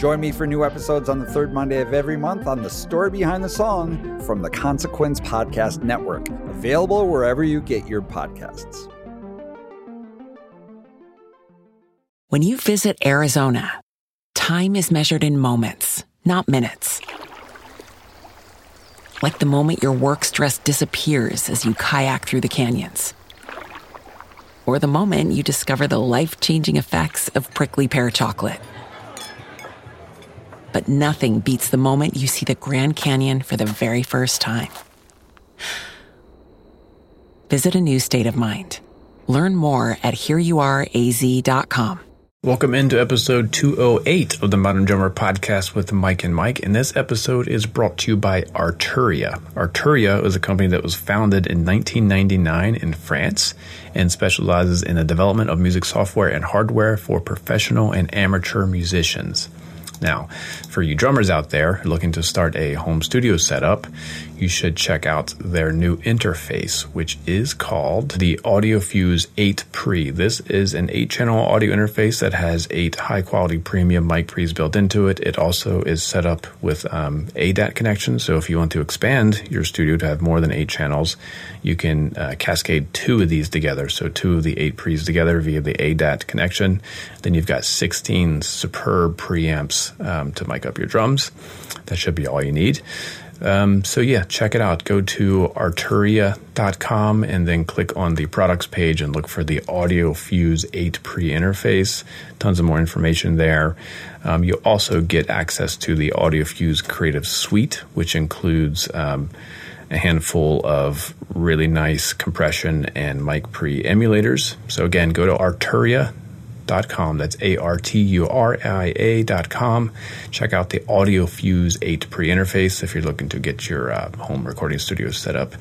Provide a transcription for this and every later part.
Join me for new episodes on the third Monday of every month on The Story Behind the Song from the Consequence Podcast Network, available wherever you get your podcasts. When you visit Arizona, time is measured in moments, not minutes. Like the moment your work stress disappears as you kayak through the canyons. Or the moment you discover the life changing effects of prickly pear chocolate. But nothing beats the moment you see the Grand Canyon for the very first time. Visit a new state of mind. Learn more at hereyouareaz.com. Welcome into episode 208 of the Modern Drummer podcast with Mike and Mike. And this episode is brought to you by Arturia. Arturia is a company that was founded in 1999 in France and specializes in the development of music software and hardware for professional and amateur musicians. Now, for you drummers out there looking to start a home studio setup, you should check out their new interface, which is called the AudioFuse 8 Pre. This is an 8 channel audio interface that has 8 high quality premium mic pre's built into it. It also is set up with um, ADAT connections. So if you want to expand your studio to have more than 8 channels, you can uh, cascade two of these together. So two of the 8 pre's together via the ADAT connection. Then you've got 16 superb preamps um, to mic up your drums. That should be all you need. Um, so yeah, check it out. Go to arturia.com and then click on the products page and look for the Audio Fuse 8 pre interface. Tons of more information there. Um, you also get access to the Audio Fuse Creative Suite, which includes um, a handful of really nice compression and mic pre emulators. So again, go to arturia.com com. That's A R T U R I A dot com. Check out the Audio Fuse 8 pre interface if you're looking to get your uh, home recording studio set up.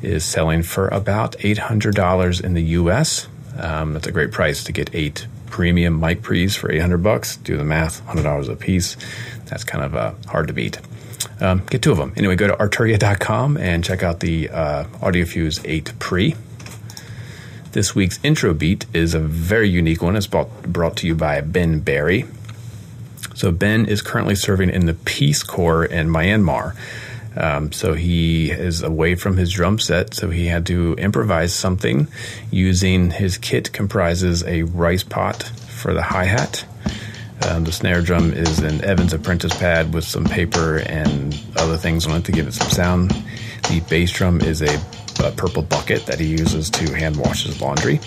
It is selling for about $800 in the US. Um, that's a great price to get eight premium mic pre's for 800 bucks. Do the math, $100 a piece. That's kind of uh, hard to beat. Um, get two of them. Anyway, go to arturia.com and check out the uh, AudioFuse 8 Pre. This week's intro beat is a very unique one. It's brought, brought to you by Ben Barry. So, Ben is currently serving in the Peace Corps in Myanmar. Um, so, he is away from his drum set, so he had to improvise something using his kit comprises a rice pot for the hi hat. Um, the snare drum is an Evans Apprentice pad with some paper and other things on it to give it some sound. The bass drum is a a purple bucket that he uses to hand wash his laundry.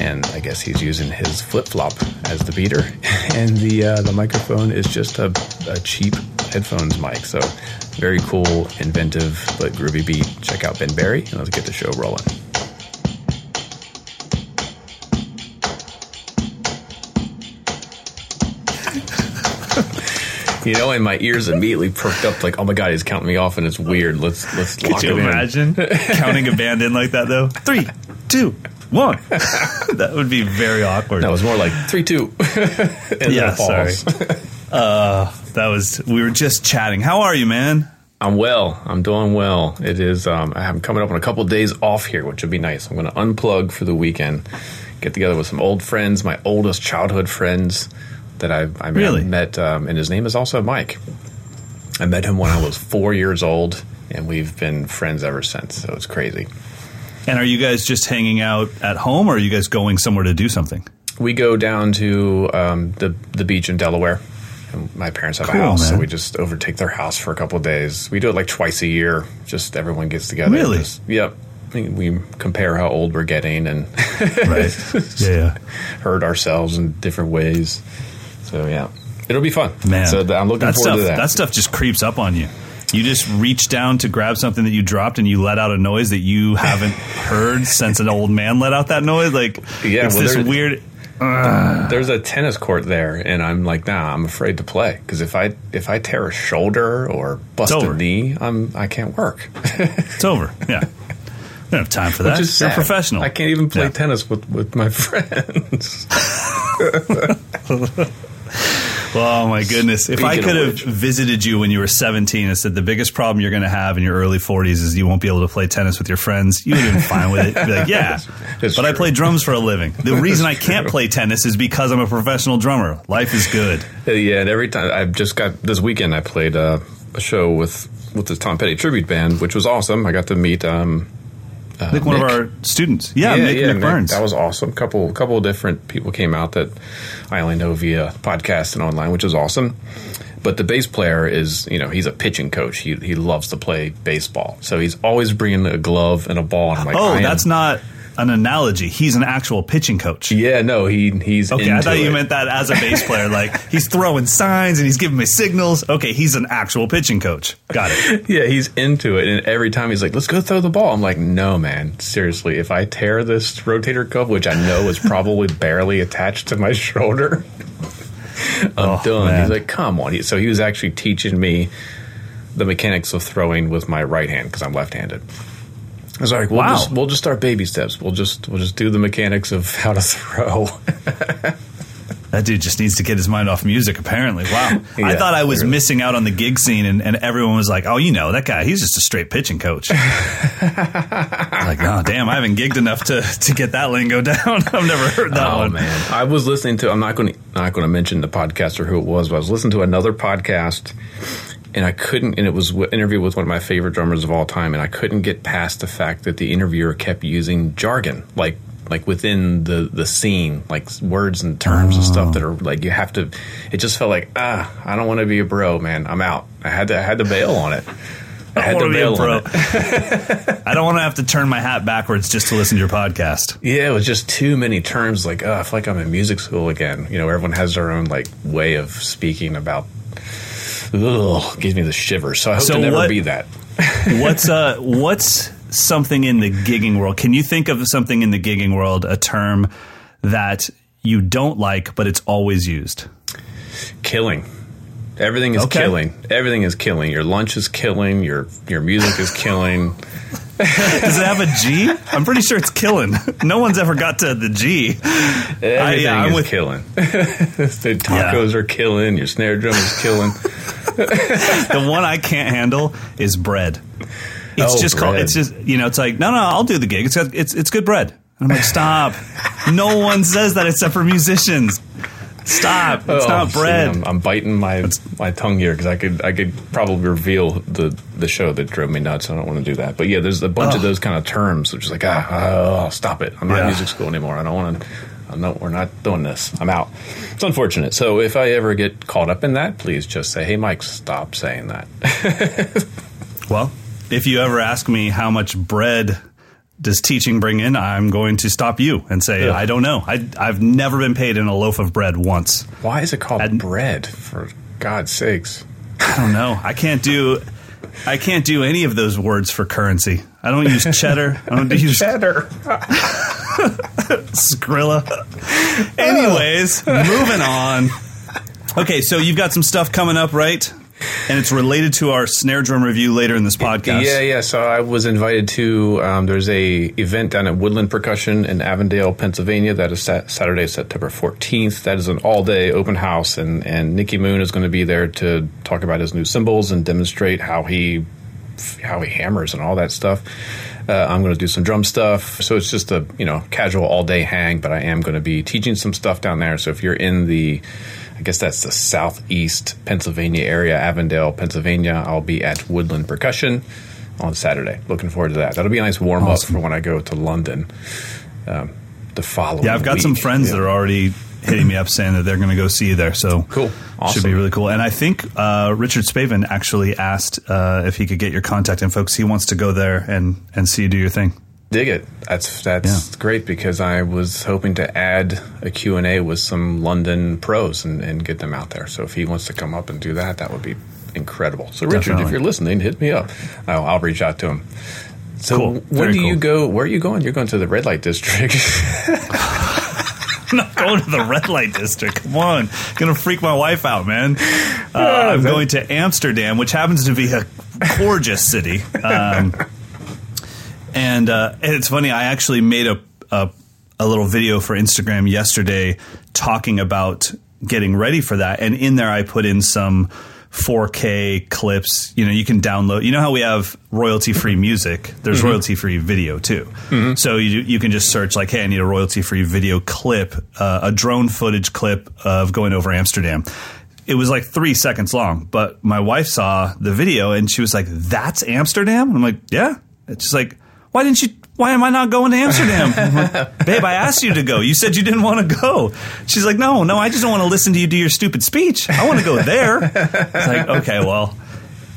And I guess he's using his flip flop as the beater. And the uh, the microphone is just a, a cheap headphones mic. So very cool, inventive, but groovy beat. Check out Ben Barry, and let's get the show rolling. You know, and my ears immediately perked up, like, "Oh my god, he's counting me off, and it's weird." Let's let's Could lock you it in. imagine counting a band in like that though? Three, two, one. that would be very awkward. That was more like three, two. yeah, sorry. Uh, that was. We were just chatting. How are you, man? I'm well. I'm doing well. It is. Um, I'm coming up on a couple of days off here, which would be nice. I'm going to unplug for the weekend, get together with some old friends, my oldest childhood friends that I, I met- Really? met, um, and his name is also Mike. I met him when I was four years old, and we've been friends ever since. So it's crazy. And are you guys just hanging out at home, or are you guys going somewhere to do something? We go down to um, the the beach in Delaware. And my parents have Cool, a house, so we just overtake their house for a couple of days. We do it like twice a year. Just everyone gets together. Really? just- yep. We, we compare how old we're getting and Right. yeah, yeah. hurt ourselves in different ways. So yeah, it'll be fun. Man, so I'm looking that forward stuff, to that. That stuff just creeps up on you. You just reach down to grab something that you dropped, and you let out a noise that you haven't heard since an old man let out that noise. Like, Yeah, it's well, this weird. There's a tennis court there, and I'm like, nah, I'm afraid to play because if I if I tear a shoulder or bust a knee, I'm I can't work. It's over. Yeah. I don't have time for that. Which is You're professional. I can't even play Yeah. tennis with, with my friends. Oh my goodness! If I could have visited you when you were 17 and said the biggest problem you're going to have in your early 40s is you won't be able to play tennis with your friends, you would have been fine with it. Be like, yeah, but I play drums for a living. The reason I can't play tennis is because I'm a professional drummer. Life is good. Uh, yeah, and every time I just got this weekend, I played uh, a show with with the Tom Petty tribute band, which was awesome. I got to meet um, Uh, I think one of our students, yeah, Mick, Mick Mick. Burns. That was awesome. Couple couple of different people came out that I only know via podcast and online, which is awesome. But the bass player is, you know, he's a pitching coach. He he loves to play baseball, so he's always bringing a glove and a ball. And I'm like, oh, that's not an analogy. He's an actual pitching coach. Yeah, no, he he's Okay, I thought you meant that as a bass player. Like he's throwing signs and he's giving me signals. Okay, he's an actual pitching coach. Got it. Yeah, he's into it, and every time he's like, "Let's go throw the ball." I'm like, "No, man, seriously. If I tear this rotator cuff, which I know is probably barely attached to my shoulder, I'm Oh, done." man. He's like, "Come on." So he was actually teaching me the mechanics of throwing with my right hand because I'm left-handed. I was like, we'll Wow. just we'll just start baby steps. We'll just we'll just do the mechanics of how to throw. That dude just needs to get his mind off music, apparently. Wow. I thought I was really. missing out on the gig scene, and, and everyone was like, oh, you know, that guy, he's just a straight pitching coach. like, oh, damn, I haven't gigged enough to, to get that lingo down. I've never heard that oh one. man, I was listening to. I'm not going to not going to mention the podcast or who it was, but I was listening to another podcast, and I couldn't. And it was an interview with one of my favorite drummers of all time, and I couldn't get past the fact that the interviewer kept using jargon, like like within the the scene, like words and terms and stuff that are like you have to. It just felt like ah, I don't want to be a bro, man. I'm out. I had to I had to bail on it. I I had don't to want to be a bail on it. I don't want to have to turn my hat backwards just to listen to your podcast. Yeah, it was just too many terms. Like, oh, I feel like I'm in music school again. You know, everyone has their own like way of speaking about. Ugh, gives me the shivers. So I hope So to never what- be that. What's uh what's something in the gigging world? Can you think of something in the gigging world, a term that you don't like, but it's always used? Killing. Everything is Okay. killing. Everything is killing. Your lunch is killing. Your your music is killing. Does it have a G? I'm pretty sure it's killing. No one's ever got to the G. Everything yeah, I'm is with- killing. the tacos are killing. Your snare drum is killing. The one I can't handle is bread. It's Oh, just called. It's just you know. It's like no, no. I'll do the gig. It's got, it's it's good bread. And I'm like, stop. no one says that except for musicians. Stop. It's Oh, not see, bread. I'm, I'm biting my my tongue here because I could I could probably reveal the the show that drove me nuts. I don't want to do that. But yeah, there's a bunch of those kind of terms, which is like ah, oh, stop it. I'm not Yeah. in music school anymore. I don't want to. I'm not, we're not doing this. I'm out. It's unfortunate. So if I ever get caught up in that, please just say, "Hey, Mike, stop saying that." Well, if you ever ask me how much bread does teaching bring in, I'm going to stop you and say Ugh. I don't know. I, I've never been paid in a loaf of bread once. Why is it called I'd- bread? For God's sakes! I don't know. I can't do. I can't do any of those words for currency. I don't use cheddar. I don't use Cheddar. Skrilla. Anyways, moving on. Okay, so you've got some stuff coming up, right? And it's related to our snare drum review later in this podcast. Yeah, yeah. So I was invited to. Um, there's a event down at Woodland Percussion in Avondale, Pennsylvania. That is sat- Saturday, September 14th. That is an all day open house, and and Nicky Moon is going to be there to talk about his new cymbals and demonstrate how he how he hammers and all that stuff. Uh, I'm going to do some drum stuff. So it's just a you know casual all day hang, but I am going to be teaching some stuff down there. So if you're in the I guess that's the southeast Pennsylvania area, Avondale, Pennsylvania. I'll be at Woodland Percussion on Saturday. Looking forward to that. That'll be a nice warm Awesome. up for when I go to London um, the following. Yeah, I've got some friends Yeah. that are already hitting me up saying that they're going to go see you there. So Cool. Should be really cool. And I think uh, Richard Spaven actually asked uh, if he could get your contact info because he wants to go there and, and see you do your thing. Dig it. That's that's great because I was hoping to add a Q&A with some London pros and, and get them out there. So if he wants to come up and do that, that would be incredible. So Richard, Definitely. if you're listening, hit me up. I'll, I'll reach out to him. So Cool. when Very do you go? Where are you going? You're going to the red light district. I'm not going to the red light district. Come on. Going to freak my wife out, man. Uh, I'm going to Amsterdam, which happens to be a gorgeous city. Um, And, uh, and it's funny. I actually made a, a a little video for Instagram yesterday talking about getting ready for that, and in there I put in some 4K clips. You know, you can download. You know how we have royalty free music. There's Mm-hmm. royalty free video too. So you you can just search like, hey, I need a royalty free video clip, uh, a drone footage clip of going over Amsterdam. It was like three seconds long, but my wife saw the video and she was like, "That's Amsterdam." And I'm like, "Yeah." It's just like, why didn't you? Why am I not going to Amsterdam? Like, Babe, I asked you to go. You said you didn't want to go. She's like, no, no, I just don't want to listen to you do your stupid speech. I want to go there. It's like, okay, well,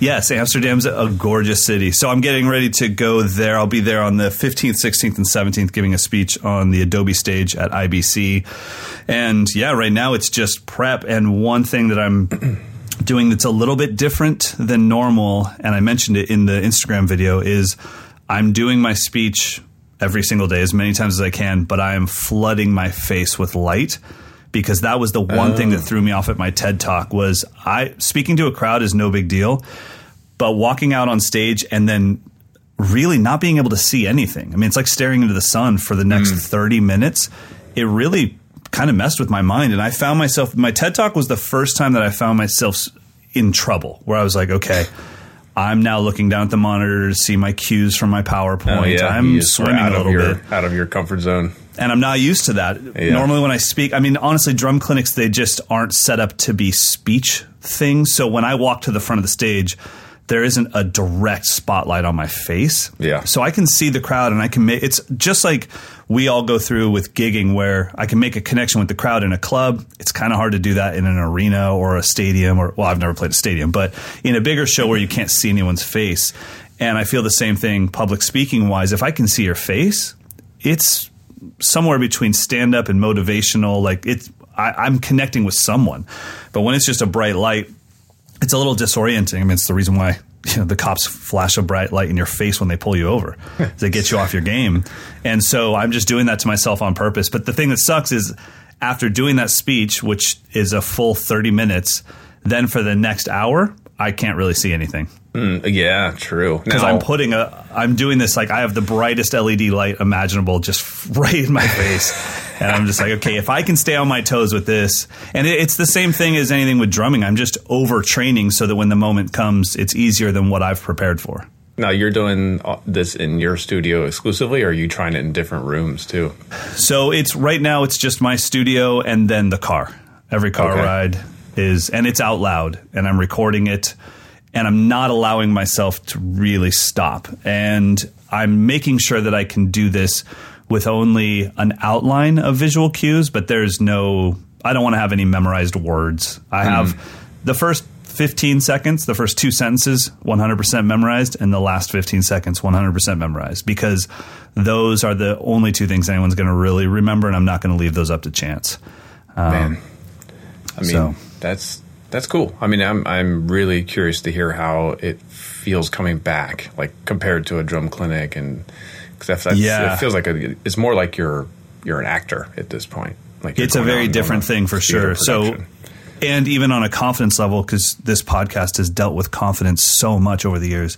yes, Amsterdam's a gorgeous city. So I'm getting ready to go there. I'll be there on the 15th, 16th, and 17th giving a speech on the Adobe stage at IBC. And yeah, right now it's just prep. And one thing that I'm doing that's a little bit different than normal, and I mentioned it in the Instagram video, is I'm doing my speech every single day as many times as I can, but I am flooding my face with light because that was the one thing that oh. threw me off at my TED talk was I speaking to a crowd is no big deal, but walking out on stage and then really not being able to see anything. I mean, it's like staring into the sun for the next mm. 30 minutes. It really kind of messed with my mind. And I found myself, my TED Talk was the first time that I found myself in trouble where I was like, okay, I'm now looking down at the monitor to see my cues from my oh, PowerPoint. Oh, yeah, I'm you just were swimming out a of little your bit out of your comfort zone. and I'm not used to that. Yeah. Normally, when I speak, I mean, honestly, drum clinics they just aren't set up to be speech things. So when I walk to the front of the stage, there isn't a direct spotlight on my face. Yeah. So I can see the crowd, and I can make it's just like we all go through with gigging, where I can make a connection with the crowd in a club. It's kind of hard to do that in an arena or a stadium, or well, I've never played a stadium, but in a bigger show where you can't see anyone's face. And I feel the same thing public speaking wise. If I can see your face, it's somewhere between stand up and motivational. Like it's, I, I'm connecting with someone. But when it's just a bright light, it's a little disorienting. I mean, it's the reason why you know, the cops flash a bright light in your face when they pull you over. they get you off your game. And so I'm just doing that to myself on purpose. But the thing that sucks is after doing that speech, which is a full 30 minutes, then for the next hour, I can't really see anything Mm, yeah, true. because I'm putting a I'm doing this like I have the brightest LED light imaginable just right in my face, and I'm just like, okay, if I can stay on my toes with this, and it, it's the same thing as anything with drumming. I'm just overtraining so that when the moment comes, it's easier than what I've prepared for. now you're doing uh, this in your studio exclusively, or are you trying it in different rooms too? So it's right now it's just my studio and then the car. Every car Okay. ride is and it's out loud and I'm recording it and I'm not allowing myself to really stop. And I'm making sure that I can do this with only an outline of visual cues, but there's no I don't want to have any memorized words. I have the first 15 seconds, the first two sentences, 100% memorized, and the last 15 seconds, 100% memorized, because those are the only two things anyone's going to really remember, and I'm not going to leave those up to chance. Um, Man, I mean so- that's that's cool. I mean, I'm I'm really curious to hear how it feels coming back, like compared to a drum clinic, and because that's, Yeah. it feels like a, it's more like you're you're an actor at this point. Like it's a very different thing for sure. So, and even on a confidence level, because this podcast has dealt with confidence so much over the years,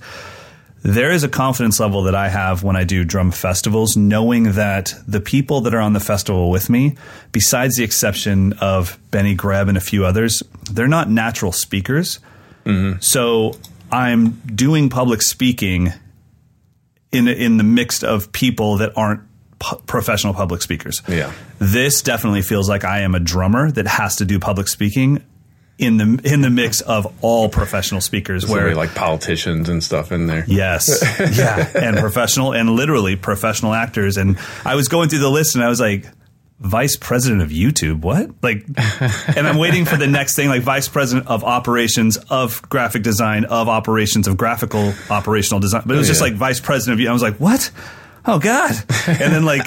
there is a confidence level that I have when I do drum festivals, knowing that the people that are on the festival with me, besides the exception of Benny Greb and a few others, they're not natural speakers. Mm-hmm. So I'm doing public speaking in in the mix of people that aren't pu- professional public speakers. Yeah. This definitely feels like I am a drummer that has to do public speaking in the in the mix of all professional speakers where like politicians and stuff in there. Yes. yeah. And professional and literally professional actors. And I was going through the list and I was like, Vice President of YouTube, what? Like, and I'm waiting for the next thing, like Vice President of Operations of Graphic Design of Operations of Graphical Operational Design. But it was oh, just Yeah. like Vice President of. I was like, what? Oh God! And then like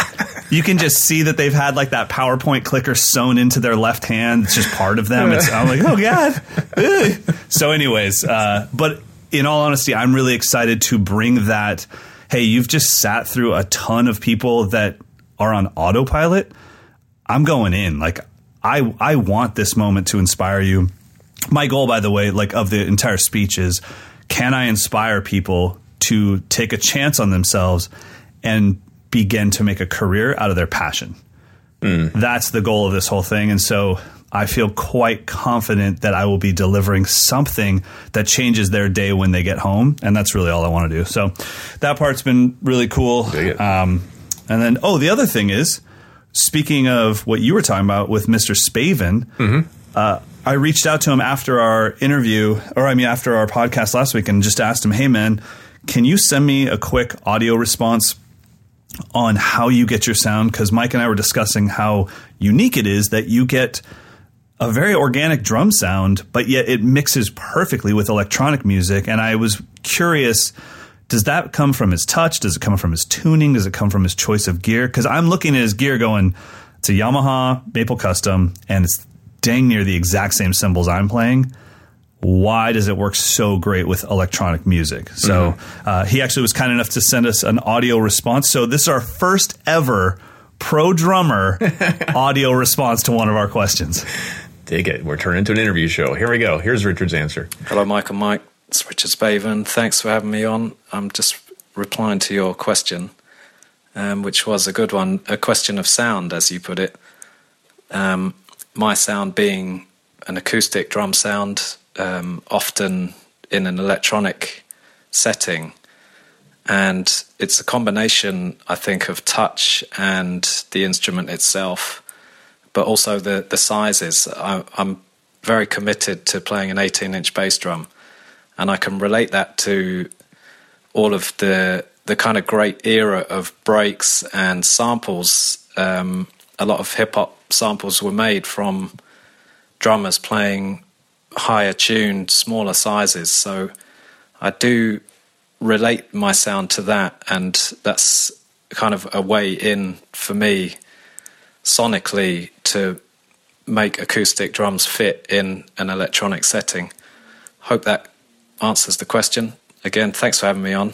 you can just see that they've had like that PowerPoint clicker sewn into their left hand. It's just part of them. It's, I'm like, oh God. So, anyways, uh, but in all honesty, I'm really excited to bring that. Hey, you've just sat through a ton of people that are on autopilot. I'm going in. Like I I want this moment to inspire you. My goal, by the way, like of the entire speech is can I inspire people to take a chance on themselves and begin to make a career out of their passion. That's the goal of this whole thing. And so I feel quite confident that I will be delivering something that changes their day when they get home. And that's really all I want to do. So that part's been really cool. Um, and then, oh, the other thing is, speaking of what you were talking about with Mr. Spaven, uh, I reached out to him after our interview, or I mean, after our podcast last week, and just asked him, hey, man, can you send me a quick audio response on how you get your sound? Because Mike and I were discussing how unique it is that you get a very organic drum sound, but yet it mixes perfectly with electronic music. And I was curious does that come from his touch? Does it come from his tuning? Does it come from his choice of gear? Because I'm looking at his gear going, it's a Yamaha Maple Custom, and it's dang near the exact same cymbals I'm playing. Why does it work so great with electronic music? So uh, he actually was kind enough to send us an audio response. So this is our first ever pro drummer audio response to one of our questions. Dig it. We're turning into an interview show. Here we go. Here's Richard's answer. Hello, Mike and Mike. It's Richard Spaven. Thanks for having me on. I'm just replying to your question, um, which was a good one, a question of sound, as you put it. Um, my sound being an acoustic drum sound, um, often in an electronic setting. And it's a combination, I think, of touch and the instrument itself, but also the, the sizes. I, I'm very committed to playing an 18 inch bass drum, and I can relate that to all of the the kind of great era of breaks and samples. Um, a lot of hip hop samples were made from drummers playing higher tuned, smaller sizes. So I do relate my sound to that, and that's kind of a way in for me sonically to make acoustic drums fit in an electronic setting. Hope that answers the question. Again, thanks for having me on,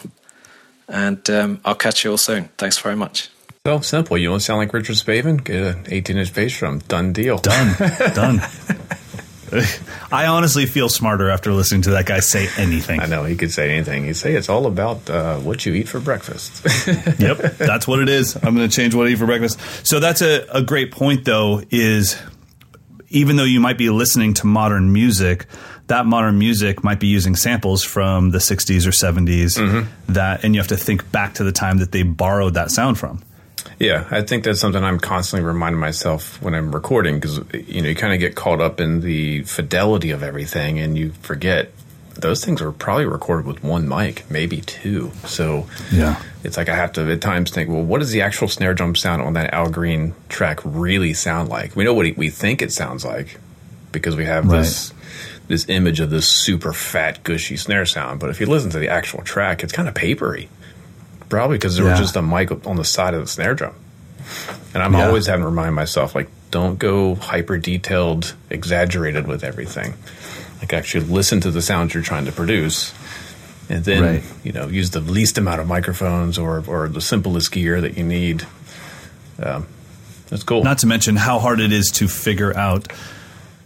and um, I'll catch you all soon. Thanks very much. So simple. You want to sound like Richard Spaven? Get an 18 inch bass drum. Done deal. Done. Done. I honestly feel smarter after listening to that guy say anything. I know he could say anything. He'd say it's all about uh, what you eat for breakfast. yep, that's what it is. I'm going to change what I eat for breakfast. So that's a, a great point, though. Is even though you might be listening to modern music, that modern music might be using samples from the 60s or 70s. That, and you have to think back to the time that they borrowed that sound from. Yeah, I think that's something I'm constantly reminding myself when I'm recording because you know you kind of get caught up in the fidelity of everything and you forget those things were probably recorded with one mic, maybe two. So Yeah. it's like I have to at times think, well, what does the actual snare drum sound on that Al Green track really sound like? We know what we think it sounds like because we have this this image of this super fat, gushy snare sound. But if you listen to the actual track, it's kind of papery. Probably because there Yeah. was just a mic on the side of the snare drum. And I'm Yeah. always having to remind myself, like, don't go hyper detailed, exaggerated with everything. Like, actually listen to the sounds you're trying to produce, and then Right. you know use the least amount of microphones or or the simplest gear that you need. Um, that's cool. Not to mention how hard it is to figure out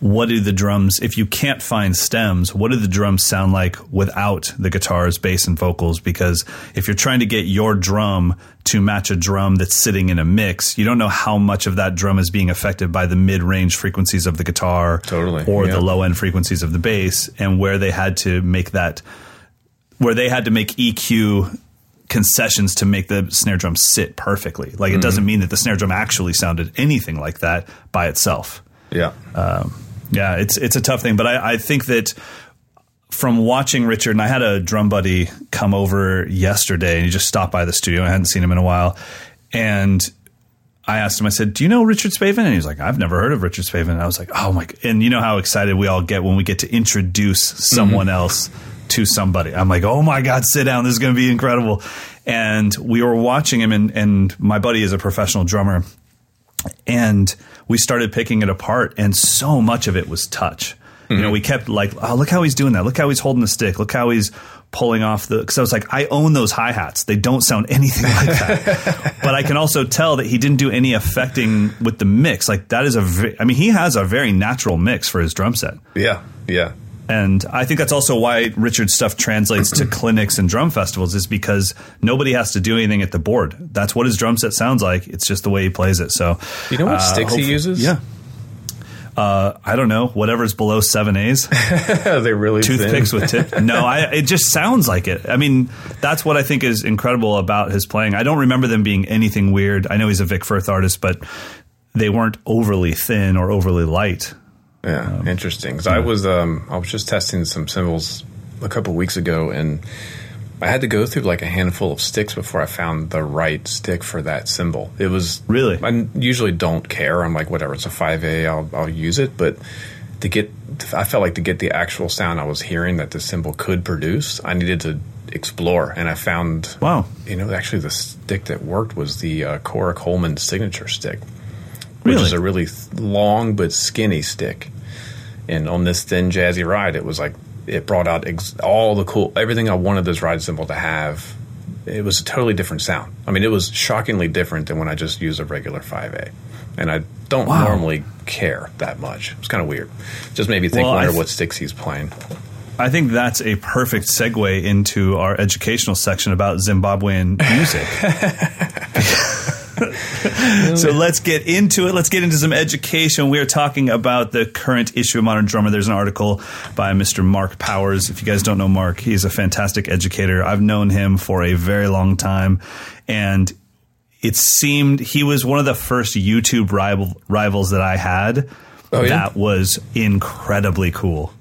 what do the drums, if you can't find stems, what do the drums sound like without the guitars, bass, and vocals? Because if you're trying to get your drum to match a drum that's sitting in a mix, you don't know how much of that drum is being affected by the mid range frequencies of the guitar Totally, or yeah. the low end frequencies of the bass, and where they had to make that, where they had to make EQ concessions to make the snare drum sit perfectly. Like it mm-hmm. doesn't mean that the snare drum actually sounded anything like that by itself. yeah. Um, Yeah, it's it's a tough thing, but I, I think that from watching Richard, and I had a drum buddy come over yesterday, and he just stopped by the studio. I hadn't seen him in a while, and I asked him. I said, "Do you know Richard Spaven?" And he's like, "I've never heard of Richard Spaven." And I was like, "Oh my!" And you know how excited we all get when we get to introduce someone mm-hmm. else to somebody. I'm like, "Oh my god, sit down! This is going to be incredible." And we were watching him, and and my buddy is a professional drummer, and we started picking it apart and so much of it was touch. You know mm-hmm. we kept like oh look how he's doing that. Look how he's holding the stick. Look how he's pulling off the because i was like i own those hi-hats. They don't sound anything like that. But i can also tell that he didn't do any affecting with the mix. Like that is a ve- i mean he has a very natural mix for his drum set. Yeah, yeah. And I think that's also why Richard's stuff translates to clinics and drum festivals is because nobody has to do anything at the board. That's what his drum set sounds like. It's just the way he plays it. So, You know what uh, sticks he uses? Yeah. Uh, I don't know. Whatever's below seven A's, they really toothpicks with tip. No, I, it just sounds like it. I mean, that's what I think is incredible about his playing. I don't remember them being anything weird. I know he's a Vic Firth artist, but they weren't overly thin or overly light. Yeah, interesting. 'Cause I was um, I was just testing some cymbals a couple weeks ago, and I had to go through like a handful of sticks before I found the right stick for that cymbal. It was Really? I usually don't care. I'm like, whatever, it's a five A, I'll I'll use it. But to get, I felt like to get the actual sound I was hearing that the cymbal could produce, I needed to explore, and I found Wow. you know, actually the stick that worked was the uh, Cora Coleman signature stick, which Really? is a really th- long but skinny stick. And on this thin jazzy ride, it was like it brought out ex- all the cool everything I wanted this ride cymbal to have. It was a totally different sound. I mean, it was shockingly different than when I just use a regular 5A. And I don't Wow. normally care that much. It's kind of weird. Just made me think, Well, wonder th- what sticks he's playing. I think that's a perfect segue into our educational section about Zimbabwean music. so let's get into it. Let's get into some education. We are talking about the current issue of Modern Drummer. There's an article by Mr. Mark Powers. If you guys don't know Mark, he's a fantastic educator. I've known him for a very long time, and it seemed he was one of the first YouTube rival, rivals that I had. Oh, yeah? That was incredibly cool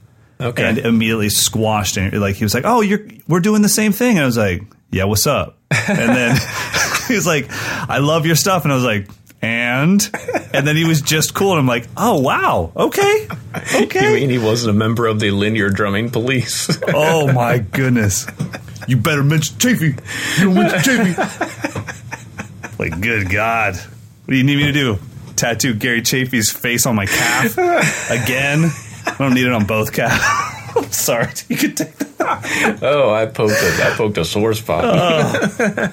Okay. and immediately squashed it. Like he was like, "Oh, you're we're doing the same thing," and I was like, "Yeah, what's up?" And then he was like, "I love your stuff," and I was like, "And," and then he was just cool, and I'm like, "Oh wow, okay, okay you mean he wasn't a member of the linear drumming police? oh my goodness, you better mention Chaffee. You don't mention Chaffee. like, good God, what do you need me to do? Tattoo Gary Chaffee's face on my calf again? I don't need it on both calves. I'm sorry. You could take that. oh, I poked a, I poked a sore spot. Uh.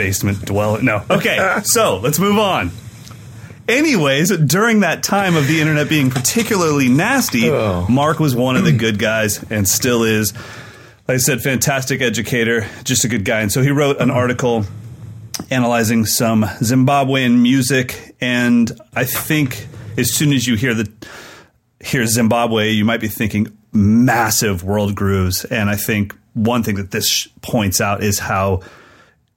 Basement dweller. No. Okay, so let's move on. Anyways, during that time of the internet being particularly nasty, Oh. Mark was one of the good guys and still is. Like I said, fantastic educator, just a good guy. And so he wrote an article analyzing some Zimbabwean music. And I think as soon as you hear the hear Zimbabwe, you might be thinking massive world grooves. And I think one thing that this sh- points out is how,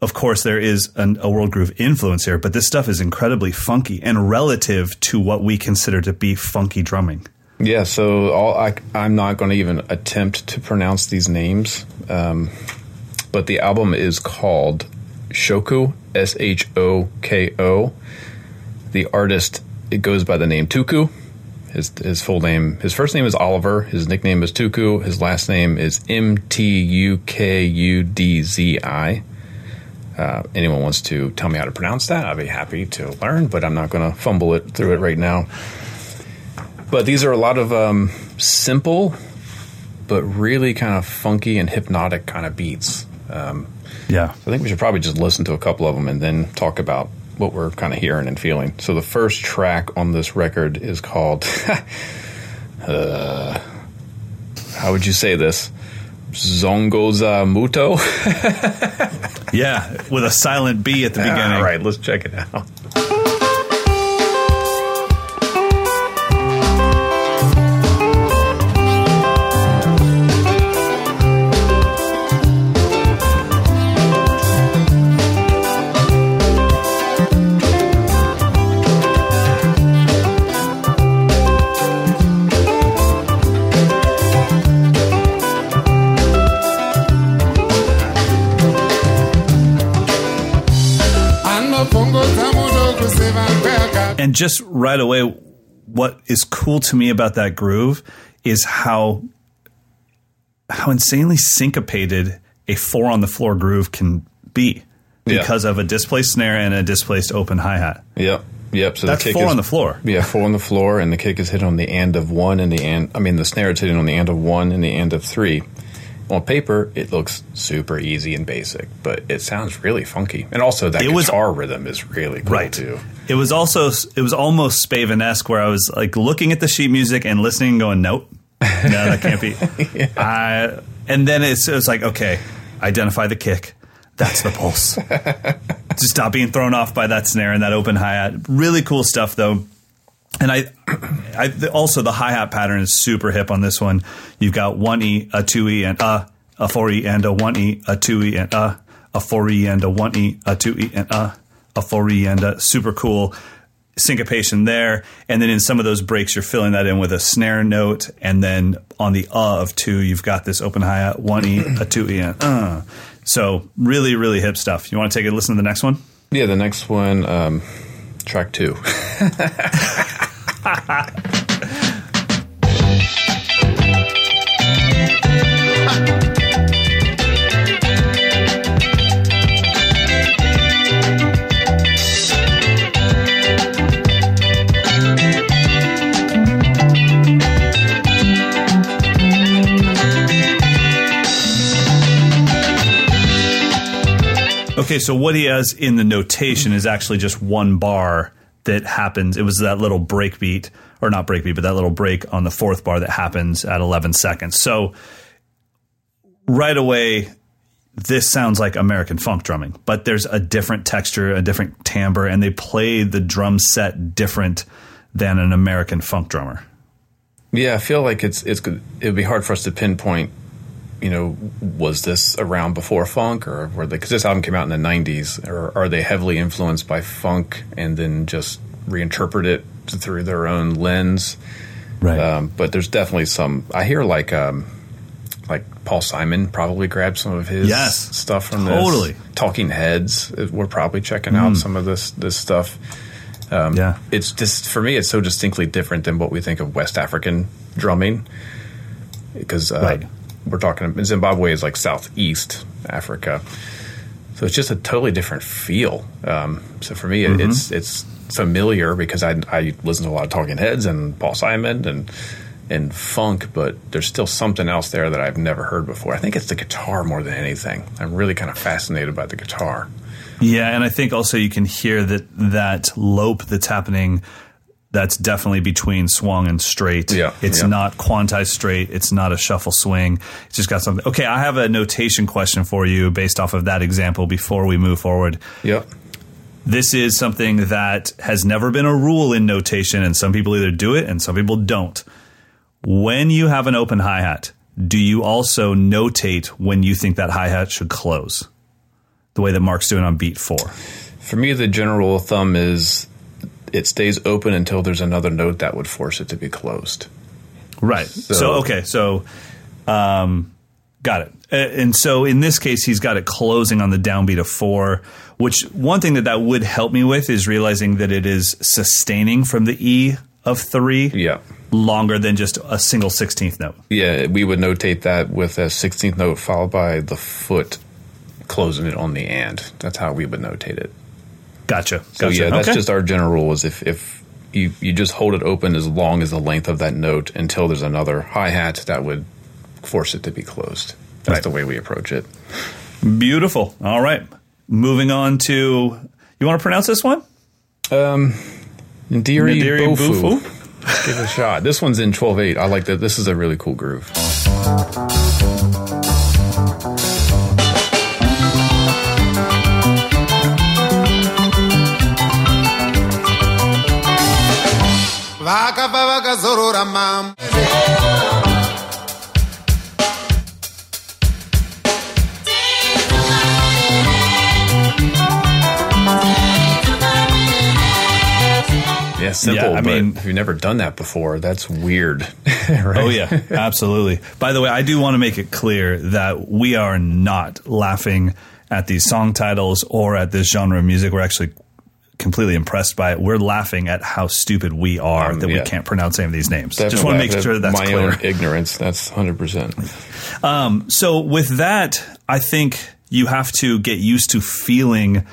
of course, there is an, a world groove influence here, but this stuff is incredibly funky and relative to what we consider to be funky drumming. Yeah, so all I, I'm not going to even attempt to pronounce these names, um, but the album is called Shoko, S H O K O. The artist it goes by the name Tuku. His his full name, his first name is Oliver. His nickname is Tuku. His last name is M T U K U D Z I. Uh, anyone wants to tell me how to pronounce that, I'd be happy to learn, but I'm not going to fumble it through it right now. But these are a lot of um, simple, but really kind of funky and hypnotic kind of beats. Um, Yeah. So I think we should probably just listen to a couple of them and then talk about what we're kind of hearing and feeling. So the first track on this record is called. uh, how would you say this? Zongoza Muto. Yeah, with a silent B at the ah, beginning. All right, let's check it out. And just right away, what is cool to me about that groove is how how insanely syncopated a four on the floor groove can be Yeah. because of a displaced snare and a displaced open hi hat. Yep, yep. So That's four is, on the floor. Yeah, four on the floor, and the kick is hit on the end of one and the end. I mean, the snare is hitting on the end of one and the end of three. On paper, it looks super easy and basic, but it sounds really funky. And also, that It was- guitar rhythm is really cool Right. too. It was also it was almost Spaven esque where I was like looking at the sheet music and listening and going, nope, No, that can't be. I, and then it's, it's like, okay, identify the kick. That's the pulse. to stop being thrown off by that snare and that open hi hat. Really cool stuff, though. And I, I also the hi hat pattern is super hip on this one. You've got one e, a two e, and a, a four e, and a one e, a two e, and a, a four e, and a one e, a two e, and a, a four e, and a super cool syncopation there. And then in some of those breaks, you're filling that in with a snare note. And then on the uh of two, you've got this open hi hat, one E, a two E, and uh. So really, really hip stuff. You want to take a listen to the next one? Yeah, the next one, um, track two. Okay, so what he has in the notation is actually just one bar that happens. It was that little break beat, or not break beat, but that little break on the fourth bar that happens at 11 seconds. So right away, this sounds like American funk drumming, but there's a different texture, a different timbre, and they play the drum set different than an American funk drummer. Yeah, I feel like it's it's. It'd be hard for us to pinpoint. You know, was this around before funk, or were they? Because this album came out in the '90s, or are they heavily influenced by funk and then just reinterpret it through their own lens? Right. Um, but there's definitely some. I hear like um, like Paul Simon probably grabbed some of his Yes. stuff from this. Totally. this. Talking Heads, uh, we're probably checking out some of this this stuff. Um, Yeah. it's just for me, it's so distinctly different than what we think of West African drumming because uh, Right. We're talking Zimbabwe is like southeast Africa, so it's just a totally different feel. Um, so for me, it, it's it's familiar because I I listen to a lot of Talking Heads and Paul Simon and and funk, but there's still something else there that I've never heard before. I think it's the guitar more than anything. I'm really kind of fascinated by the guitar. Yeah, and I think also you can hear that that lope that's happening. That's definitely between swung and straight. Yeah, it's yeah. not quantized straight. It's not a shuffle swing. It's just got something. Okay, I have a notation question for you based off of that example before we move forward. Yep. This is something that has never been a rule in notation, and some people either do it and some people don't. When you have an open hi hat, do you also notate when you think that hi hat should close? The way that Mark's doing on beat four. For me, the general rule of thumb is it stays open until there's another note that would force it to be closed. Right. So, So- okay. So, um, got it. Uh, And so in this case, he's got it closing on the downbeat of four. Which one thing that that would help me with is realizing that it is sustaining from the E of three. Yeah. Longer than just a single sixteenth note. Yeah, we would notate that with a 16th note followed by the foot closing it on the and. That's how we would notate it. Gotcha. So yeah, that's Okay. just our general rule is if, if you, you just hold it open as long as the length of that note until there's another hi-hat that would force it to be closed. That's Right. the way we approach it. beautiful. All right. Moving on to you want to pronounce this one? Um, Ndiri Ndiri Bofu. Bofu? Give it a shot. This one's in 12-8. I like that. This is a really cool groove. Vakafa vakazorora mambo Yeah, simple. Yeah, I but mean- if you've never done that before, that's weird. right? Oh yeah, absolutely. By the way, I do want to make it clear that we are not laughing at these song titles or at this genre of music. We're actually completely impressed by it. We're laughing at how stupid we are Um, that we can't pronounce any of these names. Just want to make sure that that's my clear. own ignorance. That's 100%. Um, so with that, I think you have to get used to feeling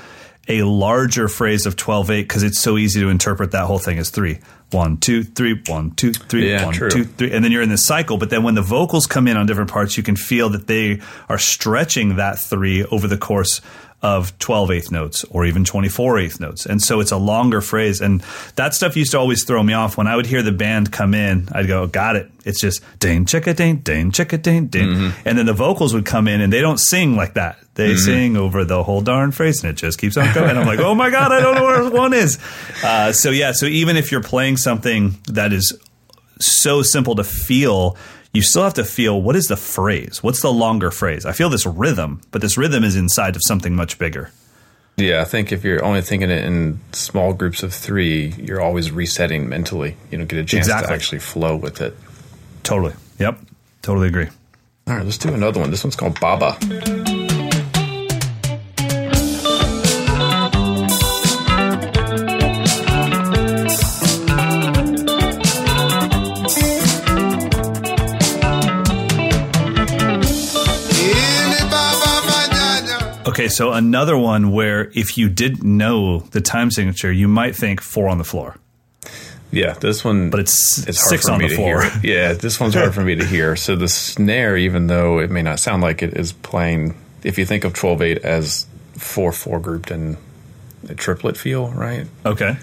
a larger phrase of 12-8 because it's so easy to interpret that whole thing as three. One, two, three, one, two, three, Yeah, one, true. two, three. And then you're in this cycle. But then when the vocals come in on different parts, you can feel that they are stretching that three over the course of 12 eighth notes or even 24 eighth notes. And so it's a longer phrase. And that stuff used to always throw me off. When I would hear the band come in, I'd go, got it. It's just ding, chicka ding, ding, chicka ding, ding. Mm-hmm. And then the vocals would come in and they don't sing like that. They mm-hmm. sing over the whole darn phrase and it just keeps on going. I'm like, oh my God, I don't know where one is. Uh, so yeah, so even if you're playing something that is so simple to feel, you still have to feel what is the phrase? What's the longer phrase? I feel this rhythm, but this rhythm is inside of something much bigger. Yeah, I think if you're only thinking it in small groups of three, you're always resetting mentally. You don't get a chance exactly. to actually flow with it. Totally. Yep. Totally agree. All right, let's do another one. This one's called Baba. Okay, so another one where if you didn't know the time signature, you might think four on the floor. Yeah, this one, but it's it's six on the floor. Yeah, this one's hard for me to hear. So the snare, even though it may not sound like it, is playing. If you think of twelve eight as four four grouped in a triplet feel, right? Okay.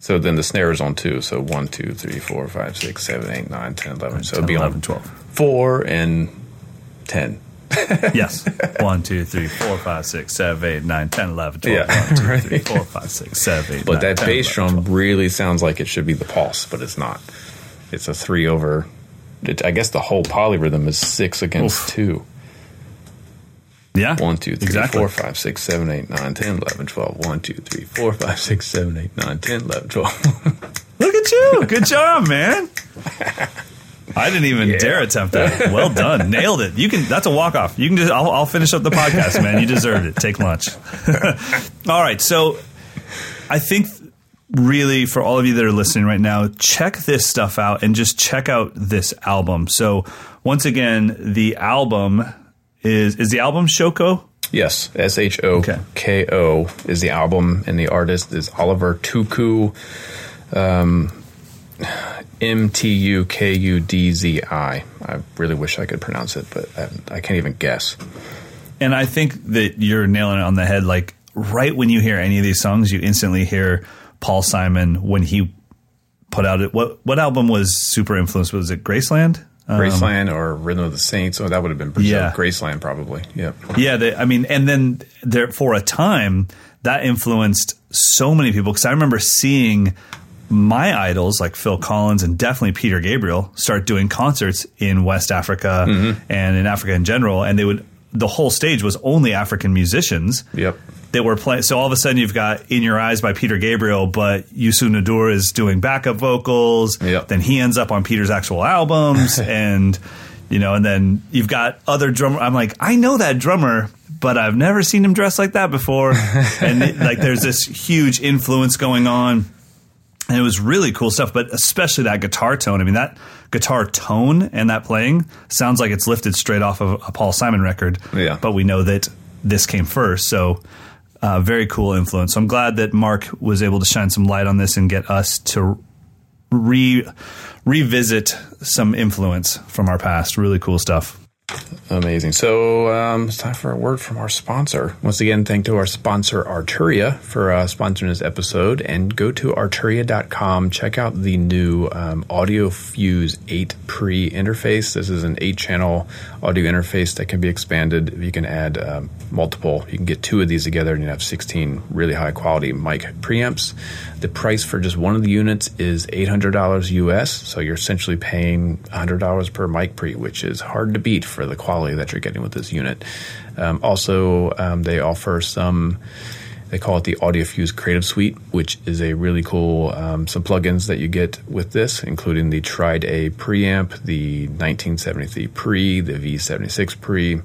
So then the snare is on two. So one, two, three, four, five, six, seven, eight, nine, ten, eleven. So 10, it'd be 11, on 12. four and ten. yes. 1, 2, 3, 4, 5, 6, 7, 8, 9, 10, 11, 12. Yeah. 1, 2, 3, 4, 5, 6, 7, 8, But 9, that 10, bass 11, drum 12. really sounds like it should be the pulse, but it's not. It's a three over. It, I guess the whole polyrhythm is six against Oof. two. Yeah. 1, 2, 3, exactly. 4, 5, 6, 7, 8, 9, 10, 11, 12. 1, 2, 3, 4, 5, 6, 7, 8, 9, 10, 11, 12. Look at you. Good job, man. I didn't even yeah. dare attempt that. Well done, nailed it. You can. That's a walk off. You can just. I'll, I'll finish up the podcast, man. You deserved it. Take lunch. all right. So, I think really for all of you that are listening right now, check this stuff out and just check out this album. So, once again, the album is is the album Shoko. Yes, S H O K O is the album, and the artist is Oliver Tuku. Um, M T U K U D Z I. I really wish I could pronounce it, but I, I, can't even guess. And I think that you're nailing it on the head. Like right when you hear any of these songs, you instantly hear Paul Simon when he put out it. What what album was super influenced? Was it Graceland? Graceland um, or Rhythm of the Saints? Oh, that would have been yeah. Graceland, probably. Yeah, yeah. They, I mean, and then there for a time that influenced so many people because I remember seeing my idols like Phil Collins and definitely Peter Gabriel start doing concerts in West Africa mm-hmm. and in Africa in general, and they would the whole stage was only African musicians. Yep. That were playing. So all of a sudden, you've got "In Your Eyes" by Peter Gabriel, but Youssou N'Dour is doing backup vocals. Yep. Then he ends up on Peter's actual albums, and you know, and then you've got other drummer. I'm like, I know that drummer, but I've never seen him dress like that before. and like, there's this huge influence going on and it was really cool stuff, but especially that guitar tone. I mean, that guitar tone and that playing sounds like it's lifted straight off of a Paul Simon record. Yeah. But we know that this came first. So, uh, very cool influence. So I'm glad that Mark was able to shine some light on this and get us to re revisit some influence from our past. Really cool stuff. Amazing. So um, it's time for a word from our sponsor. Once again, thank to our sponsor, Arturia, for uh, sponsoring this episode. And go to arturia.com. Check out the new um, AudioFuse 8 pre interface. This is an 8 channel audio interface that can be expanded. You can add um, multiple, you can get two of these together and you have 16 really high quality mic preamps. The price for just one of the units is $800 US. So you're essentially paying $100 per mic pre, which is hard to beat for the quality that you're getting with this unit. Um, also, um, they offer some. They call it the AudioFuse Creative Suite, which is a really cool um, some plugins that you get with this, including the TridA preamp, the 1973 pre, the V76 pre.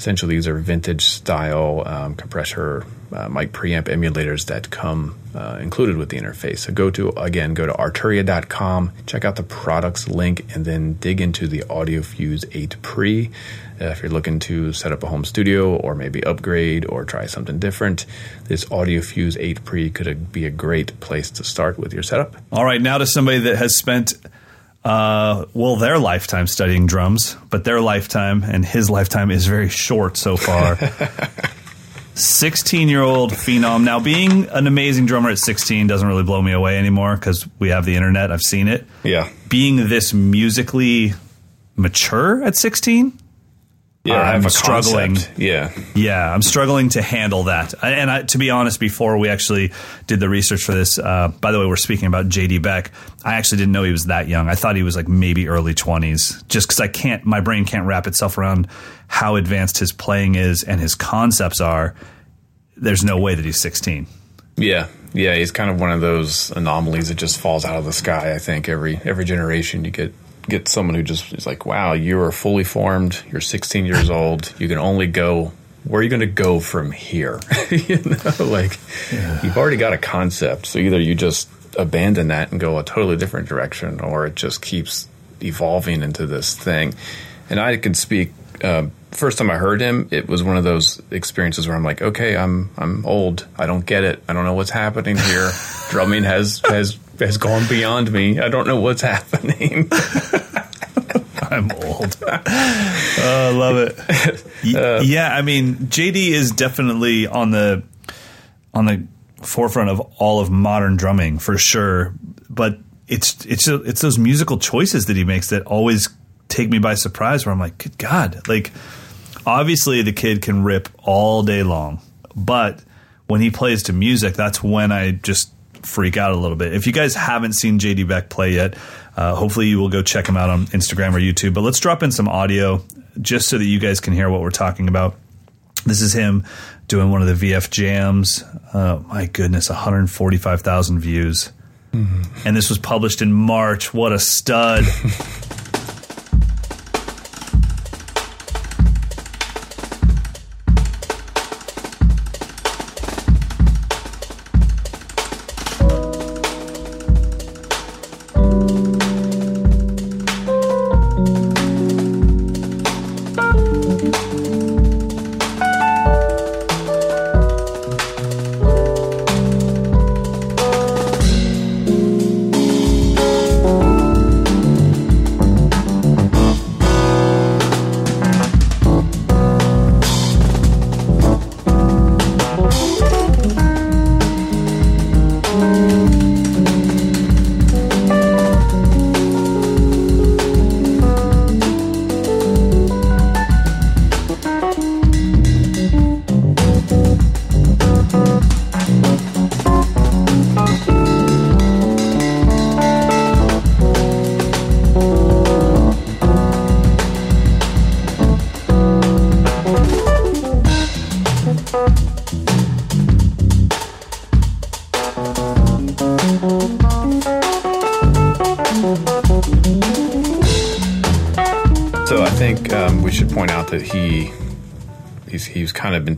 Essentially, these are vintage style um, compressor uh, mic preamp emulators that come uh, included with the interface. So go to, again, go to arturia.com, check out the products link, and then dig into the AudioFuse 8 Pre. Uh, if you're looking to set up a home studio or maybe upgrade or try something different, this AudioFuse 8 Pre could be a great place to start with your setup. All right, now to somebody that has spent uh, well, their lifetime studying drums, but their lifetime and his lifetime is very short so far. 16 year old phenom. Now, being an amazing drummer at 16 doesn't really blow me away anymore because we have the internet. I've seen it. Yeah. Being this musically mature at 16, Yeah, I'm struggling. concept. Yeah. Yeah, I'm struggling to handle that. And I, to be honest, before we actually did the research for this, uh, by the way, we're speaking about JD Beck. I actually didn't know he was that young. I thought he was like maybe early 20s, just because I can't, my brain can't wrap itself around how advanced his playing is and his concepts are. There's no way that he's 16. Yeah. Yeah, he's kind of one of those anomalies that just falls out of the sky. I think every every generation you get get someone who just is like, "Wow, you are fully formed. You're 16 years old. You can only go where are you going to go from here?" you know, like you've already got a concept. So either you just abandon that and go a totally different direction, or it just keeps evolving into this thing. And I can speak. Uh, first time I heard him, it was one of those experiences where I'm like, okay, I'm I'm old. I don't get it. I don't know what's happening here. Drumming has has has gone beyond me. I don't know what's happening. I'm old. oh, I love it. Uh, y- yeah, I mean, JD is definitely on the on the forefront of all of modern drumming for sure. But it's it's it's those musical choices that he makes that always take me by surprise. Where I'm like, good God, like obviously the kid can rip all day long, but when he plays to music, that's when I just freak out a little bit. If you guys haven't seen JD Beck play yet, uh, hopefully you will go check him out on Instagram or YouTube. But let's drop in some audio just so that you guys can hear what we're talking about. This is him doing one of the VF jams. Uh, my goodness, 145,000 views. And this was published in March. What a stud.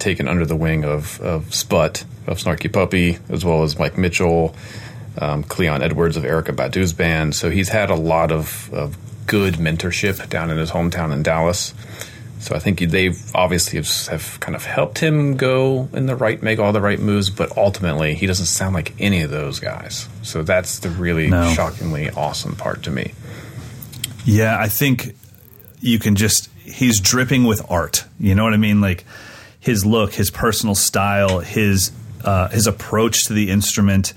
taken under the wing of of Sput of Snarky Puppy as well as Mike Mitchell, um, Cleon Edwards of Erykah Badu's band. So he's had a lot of, of good mentorship down in his hometown in Dallas. So I think they've obviously have, have kind of helped him go in the right, make all the right moves, but ultimately he doesn't sound like any of those guys. So that's the really No. shockingly awesome part to me. Yeah, I think you can just he's dripping with art. You know what I mean? Like his look, his personal style, his uh, his approach to the instrument.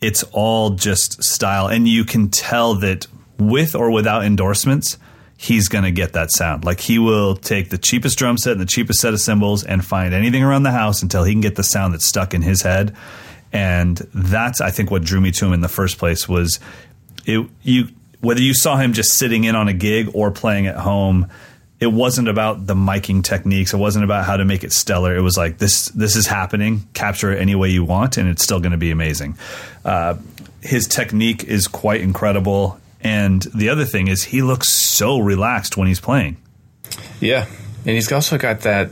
It's all just style, and you can tell that with or without endorsements, he's going to get that sound. Like he will take the cheapest drum set and the cheapest set of cymbals and find anything around the house until he can get the sound that's stuck in his head. And that's I think what drew me to him in the first place was it you whether you saw him just sitting in on a gig or playing at home it wasn't about the miking techniques it wasn't about how to make it stellar it was like this this is happening capture it any way you want and it's still going to be amazing uh, his technique is quite incredible and the other thing is he looks so relaxed when he's playing Yeah, and he's also got that.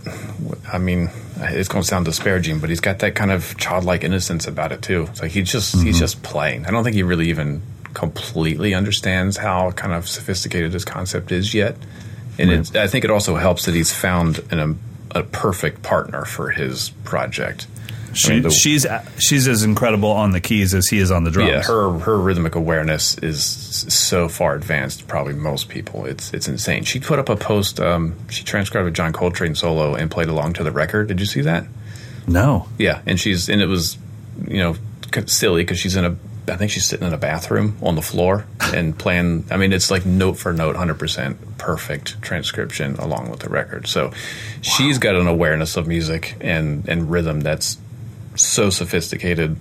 I mean, it's going to sound disparaging, but he's got that kind of childlike innocence about it too. It's like he's just he's just playing. I don't think he really even completely understands how kind of sophisticated his concept is yet. And it, I think it also helps that he's found an, a, a perfect partner for his project. I mean, the- she's she's as incredible on the keys as he is on the drums yeah, her her rhythmic awareness is so far advanced. Probably most people. It's it's insane. She put up a post. Um, she transcribed a John Coltrane solo and played along to the record. Did you see that? No. Yeah, and she's and it was, you know, silly because she's in a. I think she's sitting in a bathroom on the floor and playing. I mean, it's like note for note, hundred percent perfect transcription along with the record. So she's got an awareness of music and and rhythm that's so sophisticated.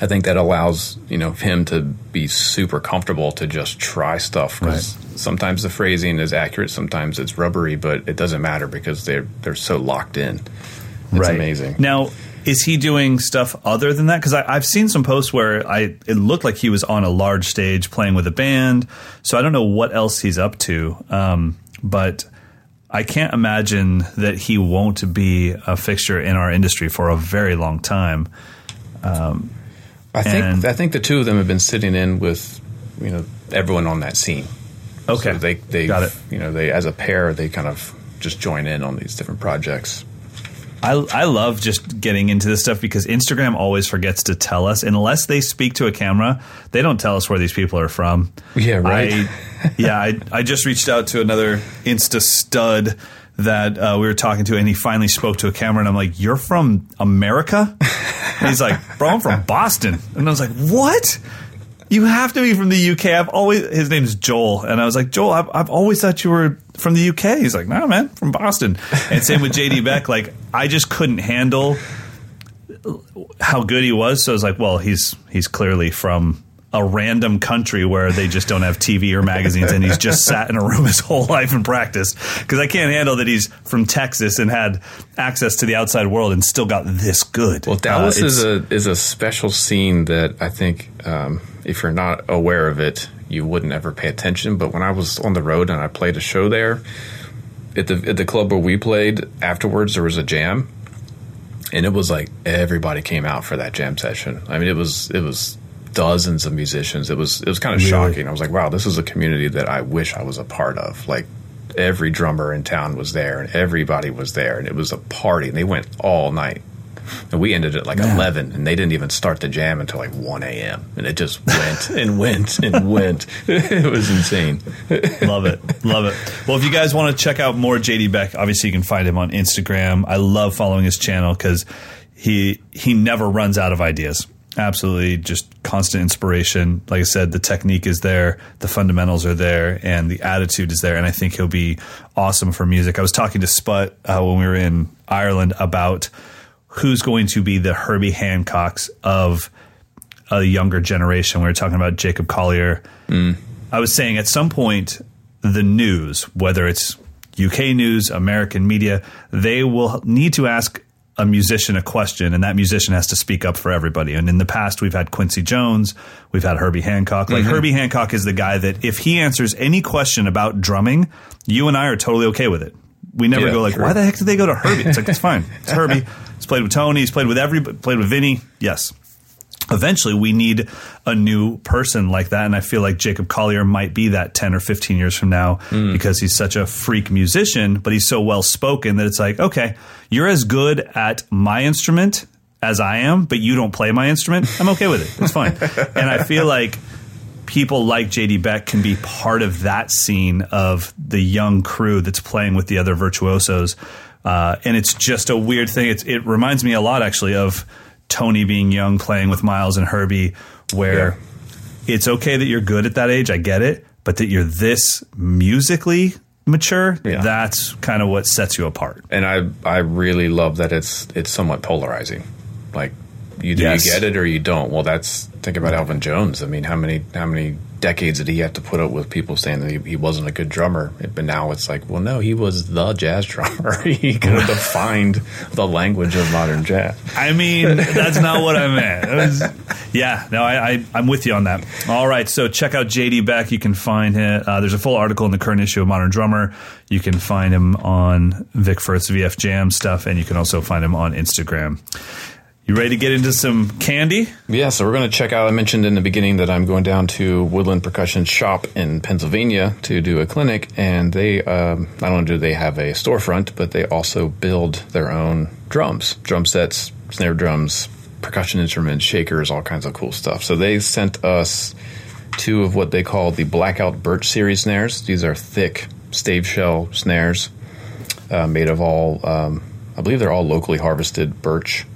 I think that allows you know him to be super comfortable to just try stuff because sometimes the phrasing is accurate, sometimes it's rubbery, but it doesn't matter because they're they're so locked in. It's amazing. Now, is he doing stuff other than that? Because I've seen some posts where I it looked like he was on a large stage playing with a band. So I don't know what else he's up to. Um, but I can't imagine that he won't be a fixture in our industry for a very long time. Um, I think I think the two of them have been sitting in with you know everyone on that scene. Okay. so they they Got it. You know, they as a pair they kind of just join in on these different projects. I, I love just getting into this stuff because Instagram always forgets to tell us unless they speak to a camera, they don't tell us where these people are from. Yeah, right. I, yeah, I, I just reached out to another Insta stud that uh, we were talking to, and he finally spoke to a camera, and I'm like, "You're from America?" And he's like, "Bro, I'm from Boston," and I was like, "What?" You have to be from the UK. I've always his name's Joel, and I was like, Joel, I've, I've always thought you were from the UK. He's like, No, man, from Boston. And same with JD Beck. Like, I just couldn't handle how good he was. So I was like, well, he's he's clearly from a random country where they just don't have TV or magazines, and he's just sat in a room his whole life and practiced. Because I can't handle that he's from Texas and had access to the outside world and still got this good. Well, Dallas Uh, is a is a special scene that I think um, if you're not aware of it, you wouldn't ever pay attention. But when I was on the road and I played a show there, at the at the club where we played, afterwards there was a jam, and it was like everybody came out for that jam session. I mean, it was it was dozens of musicians. It was it was kind of Really? shocking. I was like, wow, this is a community that I wish I was a part of. Like every drummer in town was there, and everybody was there, and it was a party. And they went all night. And we ended at like Man. 11, and they didn't even start the jam until like 1 a.m. And it just went and went and went. it was insane. love it, love it. Well, if you guys want to check out more JD Beck, obviously you can find him on Instagram. I love following his channel because he he never runs out of ideas. Absolutely, just constant inspiration. Like I said, the technique is there, the fundamentals are there, and the attitude is there. And I think he'll be awesome for music. I was talking to Sput uh, when we were in Ireland about who's going to be the Herbie Hancocks of a younger generation. We were talking about Jacob Collier. I was saying at some point, the news, whether it's UK news, American media, they will need to ask a musician a question, and that musician has to speak up for everybody. And in the past, we've had Quincy Jones, we've had Herbie Hancock. Like mm-hmm. Herbie Hancock is the guy that if he answers any question about drumming, you and I are totally okay with it. We never Yeah, go like, sure. why the heck did they go to Herbie? It's like it's fine. It's Herbie. He's played with Tony. He's played with every. Played with Vinny. Yes eventually we need a new person like that. And i feel like jacob collier might be that 10 or 15 years from now because he's such a freak musician but he's so well spoken that it's like okay you're as good at my instrument as i am but you don't play my instrument. I'm okay with it. It's fine. And i feel like people like JD Beck can be part of that scene of the young crew that's playing with the other virtuosos. Uh, and it's just a weird thing. It's, it reminds me a lot, actually, of Tony being young playing with Miles and Herbie, where it's okay that you're good at that age. I get it. But that you're this musically mature, Yeah. that's kind of what sets you apart. and I I really love that it's it's somewhat polarizing. Like you do Yes. you get it or you don't. Well, that's think about Elvin Jones. I mean, how many how many decades did he have to put up with people saying that he, he wasn't a good drummer? But now it's like, well, no, he was the jazz drummer. he could have defined the language of modern jazz. I mean, that's not what I meant. Was- yeah, no, I, I, I'm with you on that. All right, so check out JD Beck. You can find him. Uh, there's a full article in the current issue of Modern Drummer. You can find him on Vic Firth's VF Jam stuff, and you can also find him on Instagram. You ready to get into some candy? Yeah, so we're going to check out. I mentioned in the beginning that I'm going down to Woodland Percussion Shop in Pennsylvania to do a clinic, and they um, not only do they have a storefront, but they also build their own drums, drum sets, snare drums, percussion instruments, shakers, all kinds of cool stuff. So they sent us two of what they call the Blackout Birch Series snares. These are thick stave shell snares uh, made of all um, I believe they're all locally harvested birch,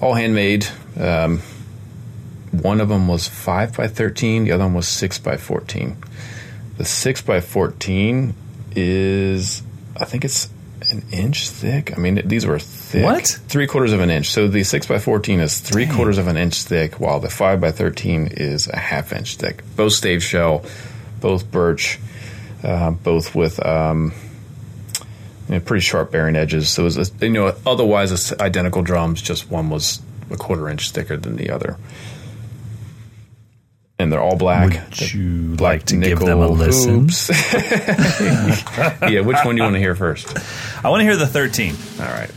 all handmade. Um, one of them was five by thirteen. The other one was six by fourteen. The six by fourteen is, I think it's an inch thick. I mean, these were thick. What? Three quarters of an inch. So the six by fourteen is three Dang. quarters of an inch thick, while the five by thirteen is a half inch thick. Both stave shell, both birch, uh, both with um, you know, pretty sharp bearing edges. So it was, a, you know, otherwise identical drums. Just one was a quarter inch thicker than the other. And they're all black. Would you black like to give them a listen? yeah, which one do you want to hear first? I want to hear the 13. All right.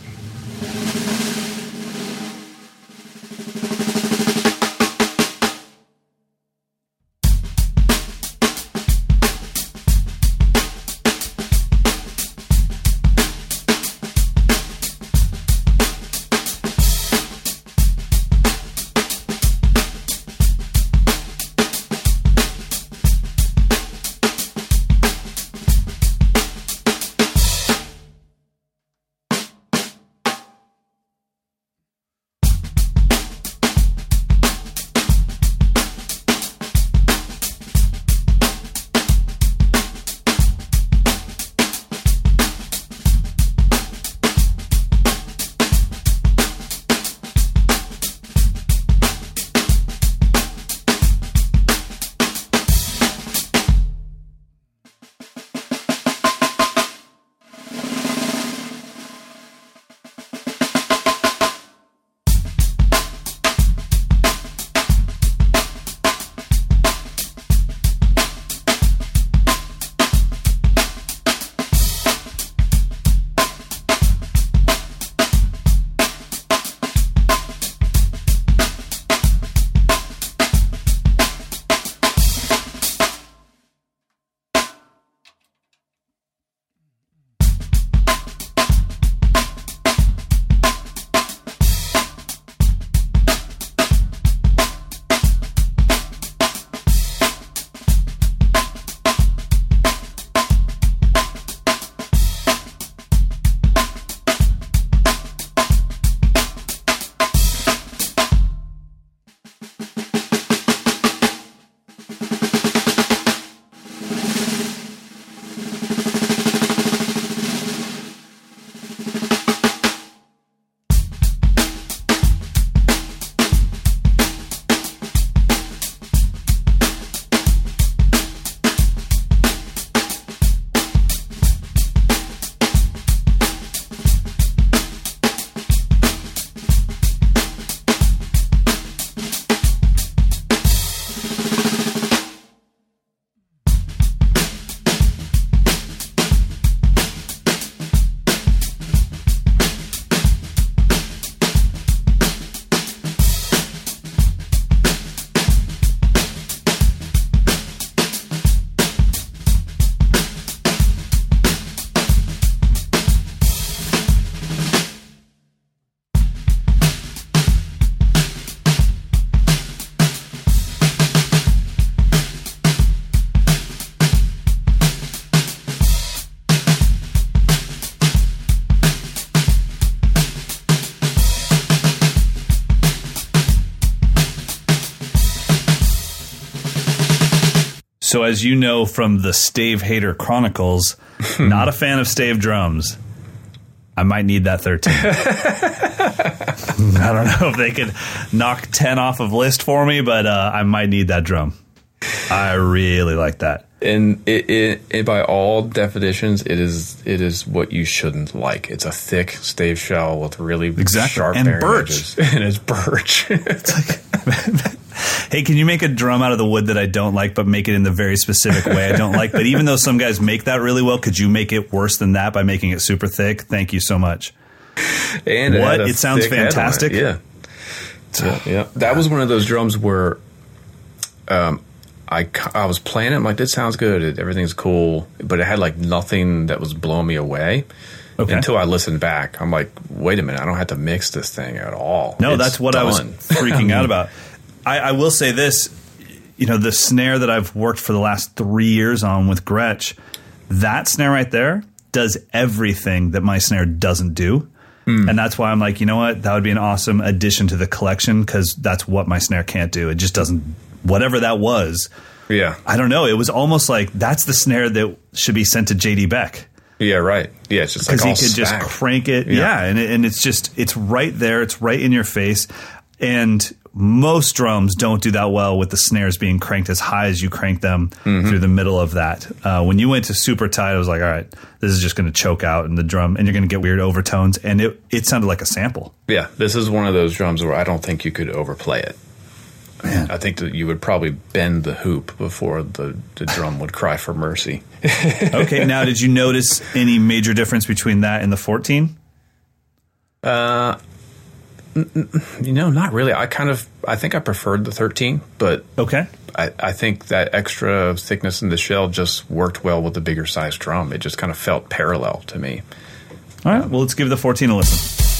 So, as you know from the Stave Hater Chronicles, not a fan of stave drums. I might need that 13. I don't know if they could knock 10 off of list for me, but uh, I might need that drum. I really like that. And it, it, it, by all definitions, it is it is what you shouldn't like. It's a thick stave shell with really Exactly. sharp And birch. edges. and it's birch. Hey, can you make a drum out of the wood that I don't like, but make it in the very specific way I don't like? But even though some guys make that really well, could you make it worse than that by making it super thick? Thank you so much. and What? a It sounds on it. fantastic. Yeah. yeah, yeah. That was one of those drums where, um, I I was playing it. I'm like, this sounds good. It, everything's cool, but it had like nothing that was blowing me away. Okay. Until I listened back, I'm like, wait a minute, I don't have to mix this thing at all. No, It's that's what I was freaking out about. I, I will say this, you know, the snare that I've worked for the last three years on with Gretsch, that snare right there does everything that my snare doesn't do. Hmm. And that's why I'm like, you know what? That would be an awesome addition to the collection because that's what my snare can't do. It just doesn't, whatever that was. Yeah. I don't know. It was almost like that's the snare that should be sent to JD Beck. Yeah, right. Yeah, it's just because all he could just crank it. Yeah. Yeah, and it, and it's just it's right there. It's right in your face. And most drums don't do that well with the snares being cranked as high as you crank them Mm-hmm. through the middle of that. Uh, when you went to super tight, I was like, all right, this is just going to choke out in the drum, and you're going to get weird overtones. And it it sounded like a sample. Yeah, this is one of those drums where I don't think you could overplay it. I think that you would probably bend the hoop before the, the drum would cry for mercy. Okay, now did you notice any major difference between that and the 14? You know, not really. I kind of I think I preferred the 13, but Okay. I, I think that extra thickness in the shell just worked well with the bigger size drum. It just kind of felt parallel to me. All right. Well, let's give the 14 a listen.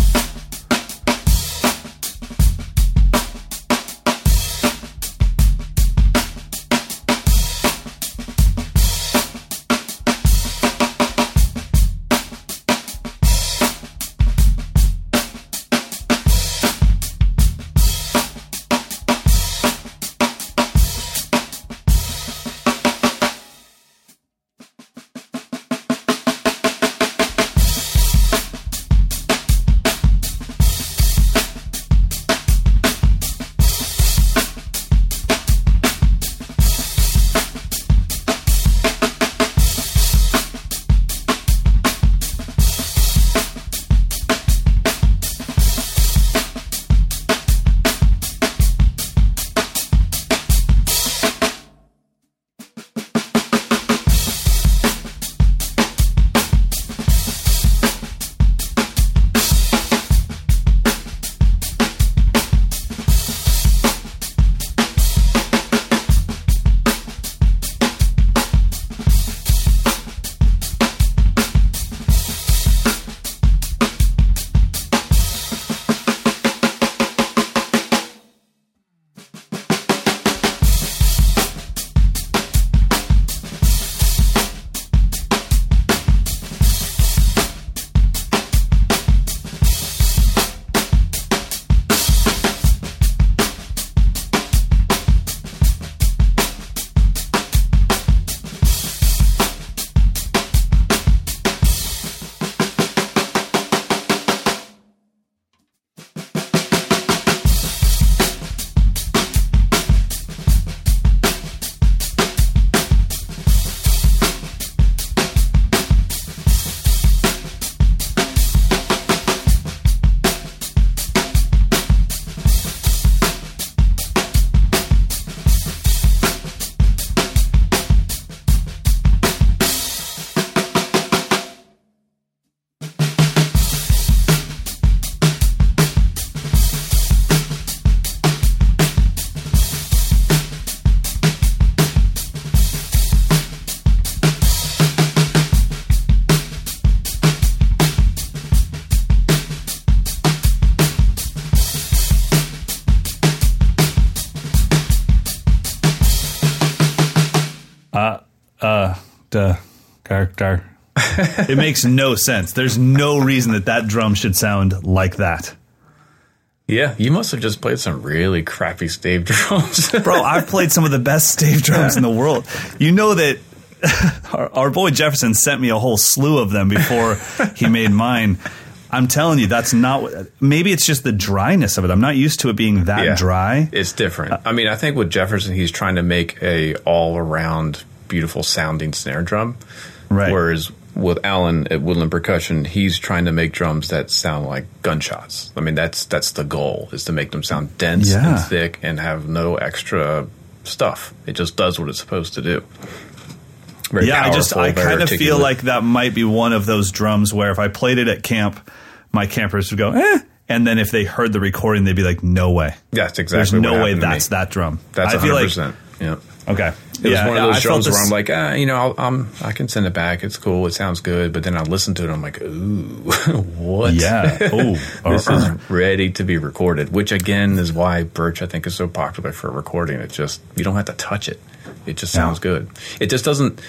Uh, duh, gar, gar. it makes no sense. There's no reason that that drum should sound like that. Yeah, you must have just played some really crappy stave drums. Bro, I've played some of the best stave drums in the world. You know that our, our boy Jefferson sent me a whole slew of them before he made mine. I'm telling you, that's not. what- Maybe it's just the dryness of it. I'm not used to it being that Yeah. dry. It's different. I mean, I think with Jefferson, he's trying to make a all around beautiful sounding snare drum. Right. Whereas with Alan at Woodland Percussion, he's trying to make drums that sound like gunshots. I mean, that's that's the goal is to make them sound dense Yeah. and thick and have no extra stuff. It just does what it's supposed to do. Very yeah, I just I kind of feel like that might be one of those drums where if I played it at camp, my campers would go, eh. And then if they heard the recording, they'd be like, no way. that's exactly. There's no way happened to me. that's that drum. That's I feel 100. like Yeah. Okay. It was yeah, one of I those felt drums where I'm like, ah, you know, I'll, um, I can send it back. It's cool. It sounds good. But then I listen to it. I'm like, ooh, what? Yeah. Ooh. this is ready to be recorded. Which again is why Birch I think is so popular for recording. It just you don't have to touch it. It just sounds good. It just doesn't.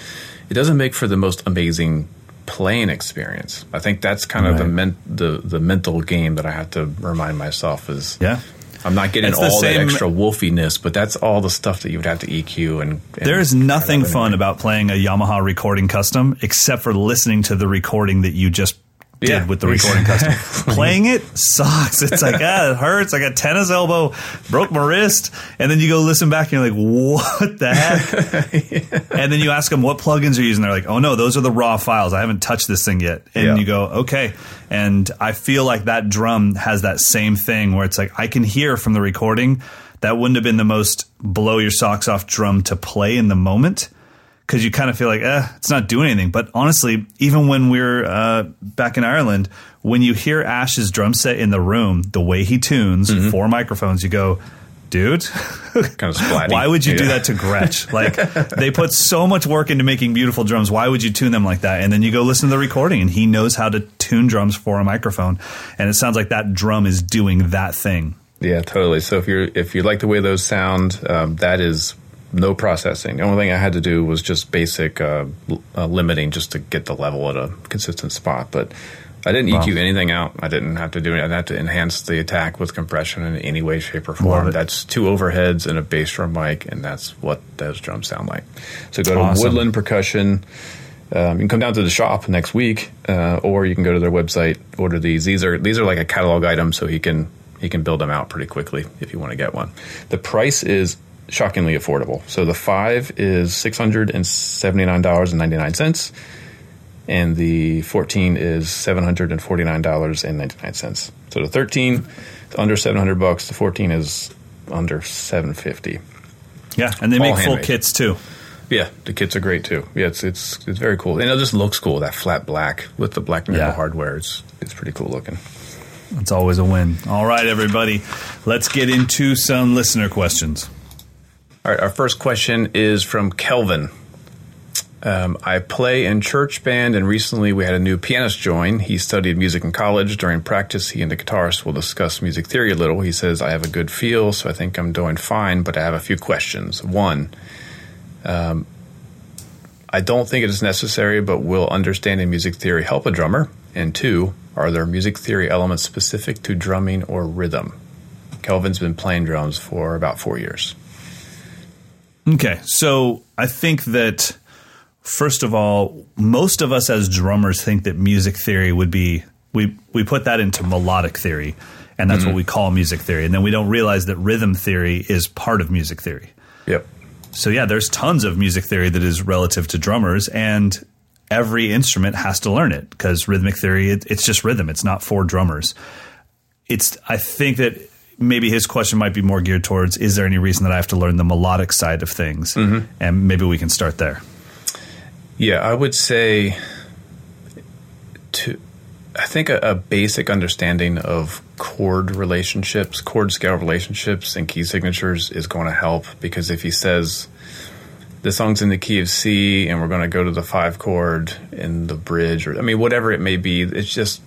It doesn't make for the most amazing playing experience. I think that's kind of the, men- the the mental game that I have to remind myself is Yeah. I'm not getting all the that extra wolfiness, but that's all the stuff that you would have to EQ and. and There's nothing fun about playing a Yamaha recording custom except for listening to the recording that you just did Yeah, with the recording custom. Playing it sucks. It's like, ah, it hurts. I got tennis elbow, broke my wrist. And then you go listen back and you're like, what the heck? And then you ask them what plugins are you using. They're like, oh no, those are the raw files. I haven't touched this thing yet. And Yeah. you go, okay. And I feel like that drum has that same thing where it's like, I can hear from the recording that wouldn't have been the most blow your socks off drum to play in the moment because you kind of feel like, eh, it's not doing anything. But honestly, even when we are uh, back in Ireland, when you hear Ash's drum set in the room, the way he tunes four microphones, you go, dude, kind of why would you do that to Gretsch? Like, they put so much work into making beautiful drums. Why would you tune them like that? And then you go listen to the recording, and he knows how to tune drums for a microphone. And it sounds like that drum is doing that thing. Yeah, totally. So if you're if you like the way those sound, um, that is no processing. The only thing I had to do was just basic uh, uh, limiting just to get the level at a consistent spot. But I didn't EQ anything out. I didn't have to do it. I didn't have to enhance the attack with compression in any way, shape, or form. That's two overheads and a bass drum mic, and that's what those drums sound like. So go to Awesome. Woodland Percussion. Um, you can come down to the shop next week, uh, or you can go to their website, order these. These are these are like a catalog item, so he can he can build them out pretty quickly if you want to get one. The price is shockingly affordable. So the five is six hundred and seventy nine dollars and ninety nine cents, and the fourteen is seven hundred and forty nine dollars and ninety nine cents. So the thirteen is under seven hundred bucks. The fourteen is under seven fifty. Yeah, and they All make full kits too. Yeah, the kits are great too. Yeah, it's it's it's very cool, and it just looks cool. That flat black with the black metal Yeah. hardware, it's it's pretty cool looking. It's always a win. All right, everybody, let's get into some listener questions. All right, our first question is from Kelvin. Um, I play in church band, and recently we had a new pianist join. He studied music in college. During practice, he and the guitarist will discuss music theory a little. He says, I have a good feel, so I think I'm doing fine, but I have a few questions. One, um, I don't think it is necessary, but will understanding music theory help a drummer? And two, are there music theory elements specific to drumming or rhythm? Kelvin's been playing drums for about four years. Okay, so I think that first of all, most of us as drummers think that music theory would be we we put that into melodic theory, and that's what mm-hmm. we call music theory, and then we don't realize that rhythm theory is part of music theory. Yep. So yeah, there's tons of music theory that is relative to drummers, and every instrument has to learn it because rhythmic theory it, it's just rhythm. It's not for drummers. It's I think that maybe his question might be more geared towards is there any reason that I have to learn the melodic side of things, mm-hmm. and maybe we can start there. Yeah, I would say to I think a, a basic understanding of chord relationships, chord scale relationships, and key signatures is going to help because if he says the song's in the key of C and we're going to go to the five chord in the bridge, or I mean, whatever it may be, it's just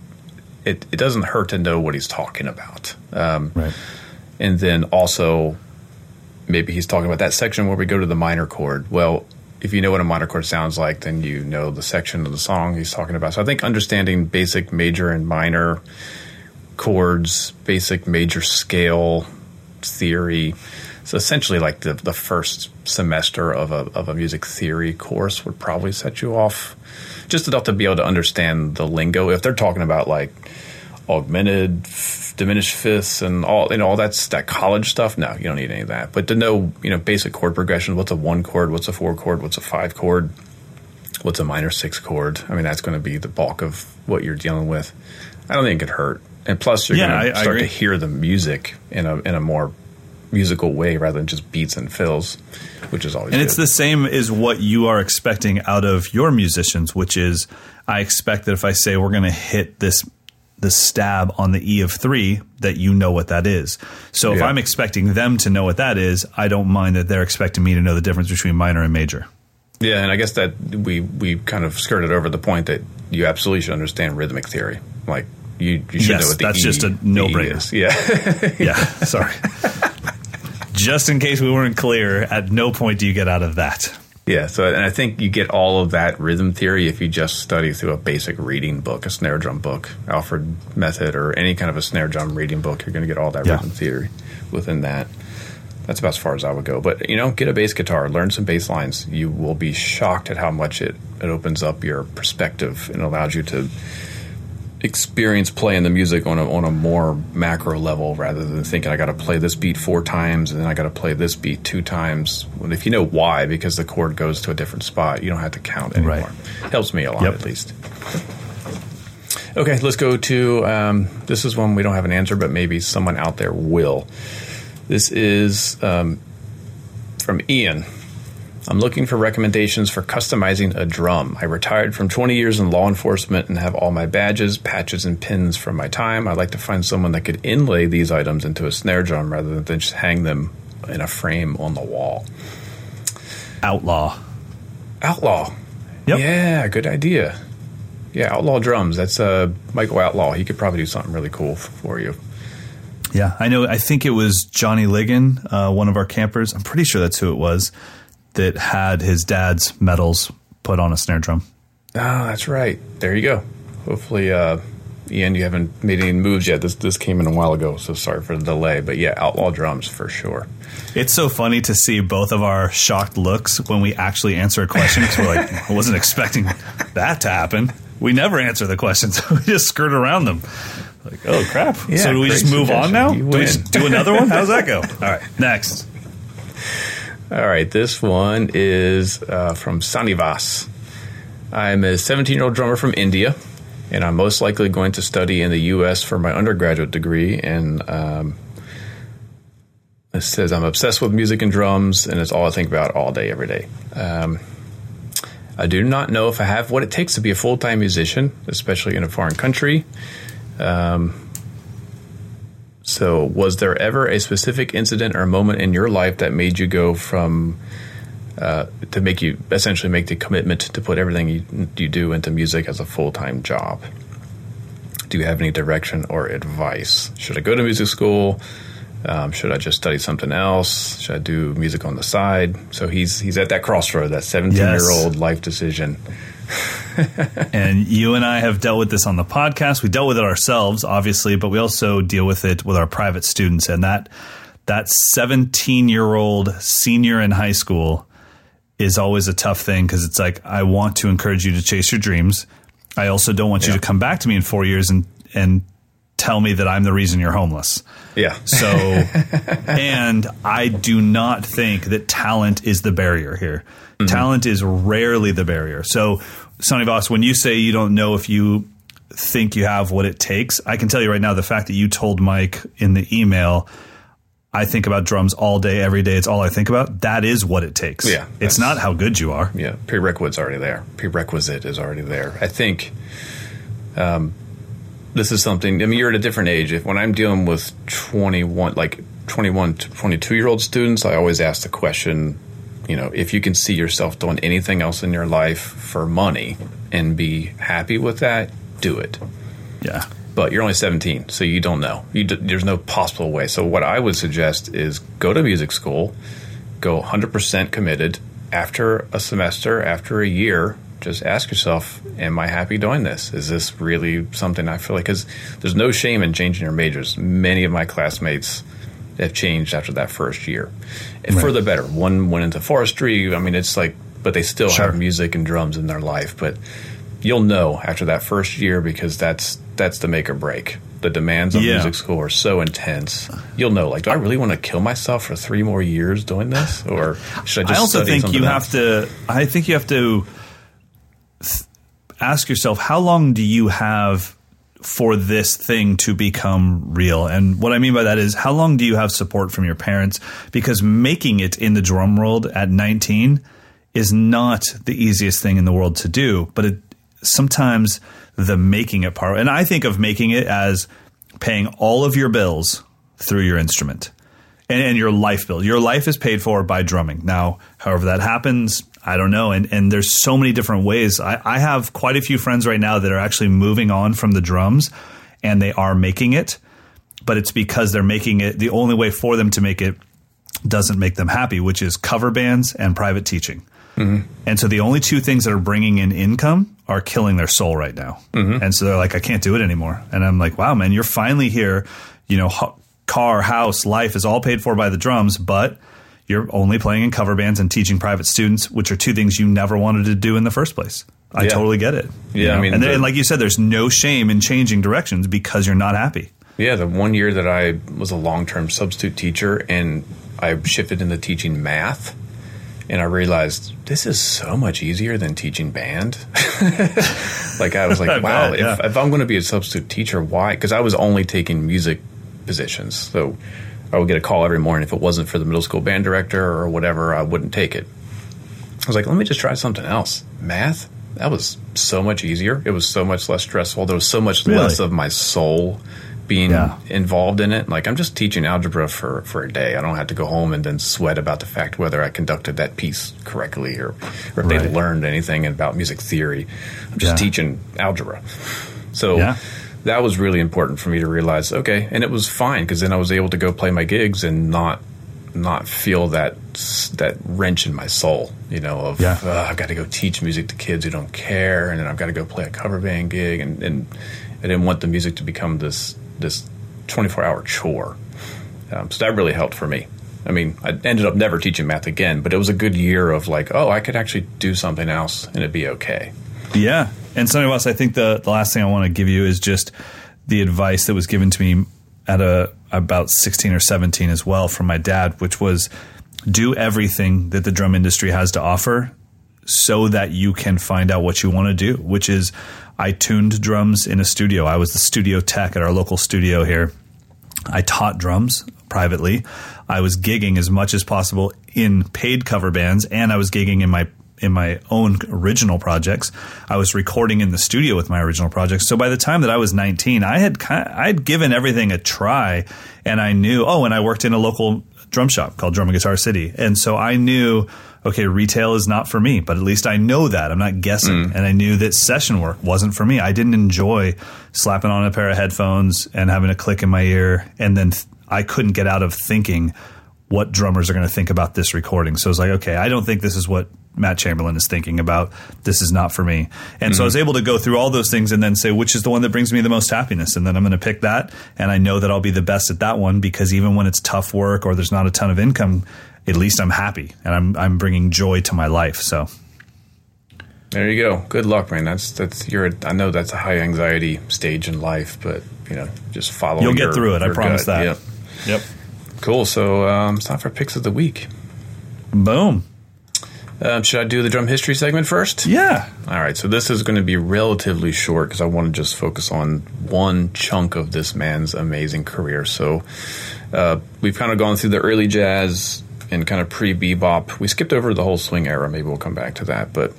it, it doesn't hurt to know what he's talking about. Um, Right. and then also maybe he's talking about that section where we go to the minor chord. Well, if you know what a minor chord sounds like, then you know the section of the song he's talking about. So I think understanding basic major and minor chords, basic major scale theory. So essentially, like the the first semester of a of a music theory course would probably set you off just enough to be able to understand the lingo. If they're talking about like augmented, f- diminished fifths, and all you know, all that's that college stuff. No, you don't need any of that. But to know you know basic chord progression, what's a one chord, what's a four chord, what's a five chord, what's a minor six chord. I mean, that's going to be the bulk of what you're dealing with. I don't think it could hurt. And plus, you're Yeah, going to start to hear the music in a in a more musical way rather than just beats and fills, which is always And good. it's the same as what you are expecting out of your musicians, which is I expect that if I say we're going to hit this the stab on the E of three, that you know what that is. So if I'm expecting them to know what that is, I don't mind that they're expecting me to know the difference between minor and major. Yeah, and I guess that we we kind of skirted over the point that you absolutely should understand rhythmic theory. Like you, you should Yes, know what the that's E- just a no-brainer. is. Yeah, Yeah, sorry. Just in case we weren't clear, at no point do you get out of that. Yeah, so and I think you get all of that rhythm theory if you just study through a basic reading book, a snare drum book, Alfred Method, or any kind of a snare drum reading book. You're going to get all that Yeah. rhythm theory within that. That's about as far as I would go. But you know, get a bass guitar, learn some bass lines. You will be shocked at how much it, it opens up your perspective and allows you to experience playing the music on a on a more macro level rather than thinking I got to play this beat four times and then I got to play this beat two times. Well, if you know why, because the chord goes to a different spot, you don't have to count anymore. Right. Helps me a lot Yep. at least. Okay, let's go to um, this is one we don't have an answer, but maybe someone out there will. This is um, from Ian. I'm looking for recommendations for customizing a drum. I retired from 20 years in law enforcement and have all my badges, patches, and pins from my time. I'd like to find someone that could inlay these items into a snare drum rather than just hang them in a frame on the wall. Outlaw. Outlaw. Yep. Yeah, good idea. Yeah, Outlaw Drums. That's uh, Michael Outlaw. He could probably do something really cool for you. Yeah, I know. I think it was Johnny Ligon, uh, one of our campers. I'm pretty sure that's who it was that had his dad's medals put on a snare drum. Oh, that's right. There you go. Hopefully, uh, Ian, you haven't made any moves yet. This this came in a while ago, so sorry for the delay. But yeah, Outlaw Drums for sure. It's so funny to see both of our shocked looks when we actually answer a question because we're like, I wasn't expecting that to happen. We never answer the questions; we just skirt around them. Like, oh crap! Yeah, so do we just move on now? Do we just do another one? How's that go? All right, next. All right, this one is uh, from Sanivas. I'm a 17 year old drummer from India, and I'm most likely going to study in the U.S. for my undergraduate degree. And um, it says I'm obsessed with music and drums, and it's all I think about all day, every day. Um, I do not know if I have what it takes to be a full time musician, especially in a foreign country. Um, so, was there ever a specific incident or moment in your life that made you go from uh, to make you essentially make the commitment to put everything you, you do into music as a full time job? Do you have any direction or advice? Should I go to music school? Um, should I just study something else? Should I do music on the side? So he's he's at that crossroad, that seventeen year old life decision. and you and I have dealt with this on the podcast. We dealt with it ourselves, obviously, but we also deal with it with our private students. And that that 17 year old senior in high school is always a tough thing because it's like I want to encourage you to chase your dreams. I also don't want you to come back to me in four years and and tell me that I'm the reason you're homeless. Yeah. So, and I do not think that talent is the barrier here. Talent is rarely the barrier. So, Sonny Voss, when you say you don't know if you think you have what it takes, I can tell you right now the fact that you told Mike in the email, I think about drums all day, every day. It's all I think about. That is what it takes. Yeah, It's not how good you are. Yeah, prerequisite's already there. Prerequisite is already there. I think um, this is something. I mean, you're at a different age. If when I'm dealing with 21, like 21 to 22 year old students, I always ask the question. You know, if you can see yourself doing anything else in your life for money and be happy with that, do it. Yeah. But you're only 17, so you don't know. You d- there's no possible way. So what I would suggest is go to music school, go 100% committed. After a semester, after a year, just ask yourself, am I happy doing this? Is this really something I feel like? Because there's no shame in changing your majors. Many of my classmates have changed after that first year, and for the better. One went into forestry. I mean, it's like, but they still Sure. have music and drums in their life. But you'll know after that first year because that's that's the make or break. The demands of Yeah. music school are so intense. You'll know, like, do I really want to kill myself for three more years doing this, or should I just? I also think you else? have to. I think you have to ask yourself how long do you have for this thing to become real? And what I mean by that is how long do you have support from your parents? Because making it in the drum world at 19 is not the easiest thing in the world to do, but it sometimes the making it part. And I think of making it as paying all of your bills through your instrument and, and your life bill. Your life is paid for by drumming. Now, however that happens, I don't know. And and there's so many different ways. I, I have quite a few friends right now that are actually moving on from the drums and they are making it, but it's because they're making it the only way for them to make it doesn't make them happy, which is cover bands and private teaching. Mm-hmm. And so the only two things that are bringing in income are killing their soul right now. Mm-hmm. And so they're like, I can't do it anymore. And I'm like, wow, man, you're finally here. You know, ho- car, house, life is all paid for by the drums, but you're only playing in cover bands and teaching private students, which are two things you never wanted to do in the first place. I yeah. totally get it. Yeah, know? I mean, and, the, and like you said, there's no shame in changing directions because you're not happy. Yeah, the one year that I was a long term substitute teacher and I shifted into teaching math and I realized this is so much easier than teaching band. like I was like, wow, bet, yeah. if, if, I'm going to be a substitute teacher, why? Because I was only taking music positions, so I would get a call every morning. If it wasn't for the middle school band director or whatever, I wouldn't take it. I was like, let me just try something else. Math, that was so much easier. It was so much less stressful. There was so much really? less of my soul being yeah. involved in it. Like I'm just teaching algebra for, for a day. I don't have to go home and then sweat about the fact whether I conducted that piece correctly or, or if right. they learned anything about music theory. I'm just yeah. teaching algebra. So yeah. That was really important for me to realize, okay, and it was fine because then I was able to go play my gigs and not not feel that that wrench in my soul, you know, of yeah. uh, I've got to go teach music to kids who don't care, and then I've got to go play a cover band gig, and, and I didn't want the music to become this this 24 hour chore. Um, so that really helped for me. I mean, I ended up never teaching math again, but it was a good year of like, oh, I could actually do something else and it'd be okay. Yeah. And something else, I think the, the last thing I want to give you is just the advice that was given to me at a about 16 or 17 as well from my dad, which was do everything that the drum industry has to offer so that you can find out what you want to do, which is I tuned drums in a studio. I was the studio tech at our local studio here. I taught drums privately. I was gigging as much as possible in paid cover bands, and I was gigging in my in my own original projects. I was recording in the studio with my original projects. So by the time that I was 19, I had kind of, I had given everything a try, and I knew. Oh, and I worked in a local drum shop called Drum and Guitar City, and so I knew okay, retail is not for me, but at least I know that. I'm not guessing. Mm. And I knew that session work wasn't for me. I didn't enjoy slapping on a pair of headphones and having a click in my ear. And then th- I couldn't get out of thinking what drummers are going to think about this recording. So I was like, okay, I don't think this is what Matt Chamberlain is thinking about. This is not for me. And mm-hmm. so I was mm-hmm. able to go through all those things and then say, which is the one that brings me the most happiness? And then I'm going to pick that. And I know that I'll be the best at that one because even when it's tough work or there's not a ton of income, at least I'm happy and I'm I'm bringing joy to my life. So there you go. Good luck, man. That's that's you're. I know that's a high anxiety stage in life, but you know, just follow. You'll get through it. I promise gut. that. Yep. Yep. Cool. So um, it's time for picks of the week. Boom. Um, should I do the drum history segment first? Yeah. All right. So this is going to be relatively short because I want to just focus on one chunk of this man's amazing career. So uh, we've kind of gone through the early jazz, and kind of pre bebop. We skipped over the whole swing era. Maybe we'll come back to that. But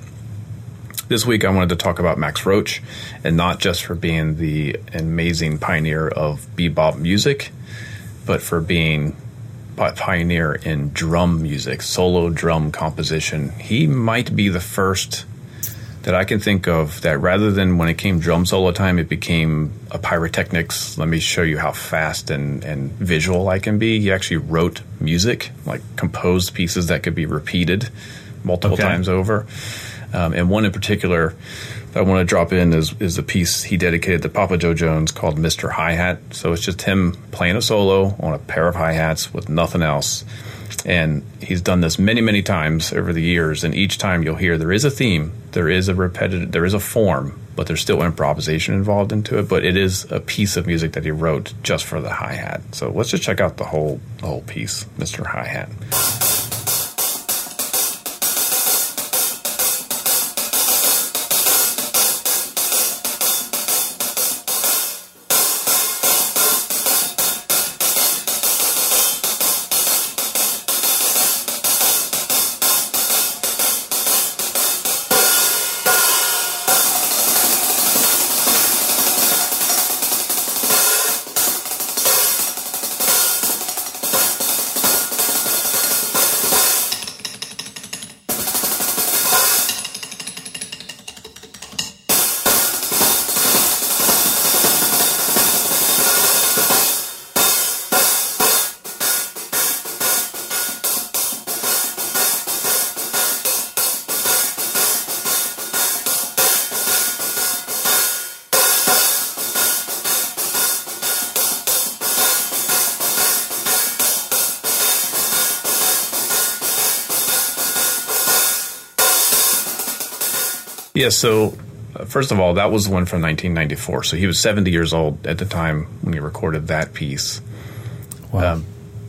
this week I wanted to talk about Max Roach, and not just for being the amazing pioneer of bebop music, but for being pioneer in drum music, solo drum composition. He might be the first that I can think of that rather than when it came drum solo time, it became a pyrotechnics. Let me show you how fast and, and visual I can be. He actually wrote music, like composed pieces that could be repeated multiple okay. times over. Um, and one in particular I want to drop in is, is a piece he dedicated to Papa Jo Jones called Mr. Hi Hat. So it's just him playing a solo on a pair of hi hats with nothing else. And he's done this many, many times over the years. And each time you'll hear there is a theme, there is a repetitive, there is a form, but there's still improvisation involved into it. But it is a piece of music that he wrote just for the hi hat. So let's just check out the whole the whole piece, Mr. Hi Hat. Yeah, so uh, first of all, that was one from 1994. So he was 70 years old at the time when he recorded that piece. Wow. Um,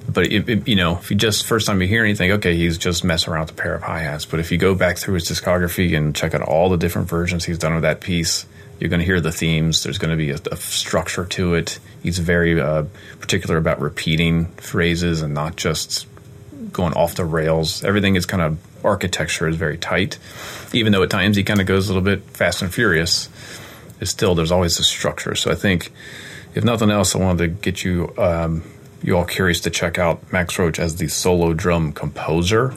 but it, it, you know, if you just first time you hear anything, okay, he's just messing around with a pair of hi hats. But if you go back through his discography and check out all the different versions he's done of that piece, you're going to hear the themes. There's going to be a, a structure to it. He's very uh, particular about repeating phrases and not just going off the rails. Everything is kind of architecture is very tight, even though at times he kind of goes a little bit fast and furious. It's still there's always a structure. So I think, if nothing else, I wanted to get you um, you all curious to check out Max Roach as the solo drum composer.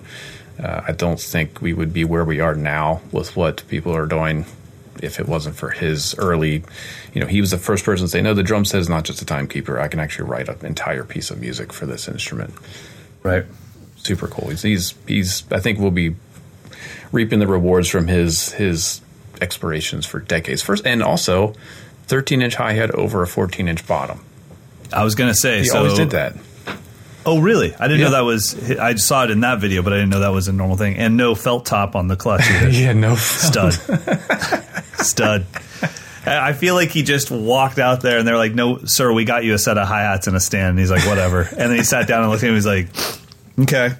Uh, I don't think we would be where we are now with what people are doing if it wasn't for his early, you know, he was the first person to say, no, the drum set is not just a timekeeper. I can actually write an entire piece of music for this instrument. Right. Super cool. He's, he's, he's I think we'll be reaping the rewards from his, his explorations for decades. First, and also 13 inch hi hat over a 14 inch bottom. I was going to say, He so, always did that. Oh, really? I didn't Yeah. know that was. I saw it in that video, but I didn't know that was a normal thing. And no felt top on the clutch yeah, no stud, stud. I I feel like he just walked out there, and they're like, "No, sir, we got you a set of hi hats and a stand." And he's like, "Whatever." And then he sat down and looked at him. He's like, "Okay,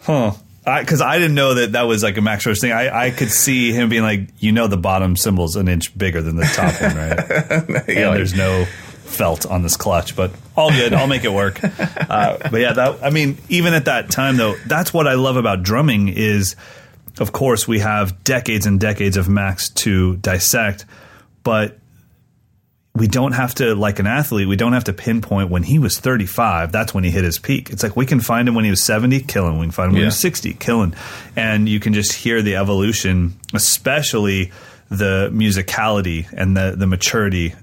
huh." Because I, didn't know that that was like a Max Roach thing. I, I could see him being like, you know, the bottom cymbal's an inch bigger than the top one, right? Yeah, and like- there's no felt on this clutch, but all good. I'll make it work. Uh, but yeah, that I mean, even at that time though, that's what I love about drumming is, of course, we have decades and decades of Max to dissect, but we don't have to like an athlete. We don't have to pinpoint when he was 35. That's when he hit his peak. It's like we can find him when he was 70, killing. We can find him when he was 60, killing. And you can just hear the evolution, especially the musicality and the the maturity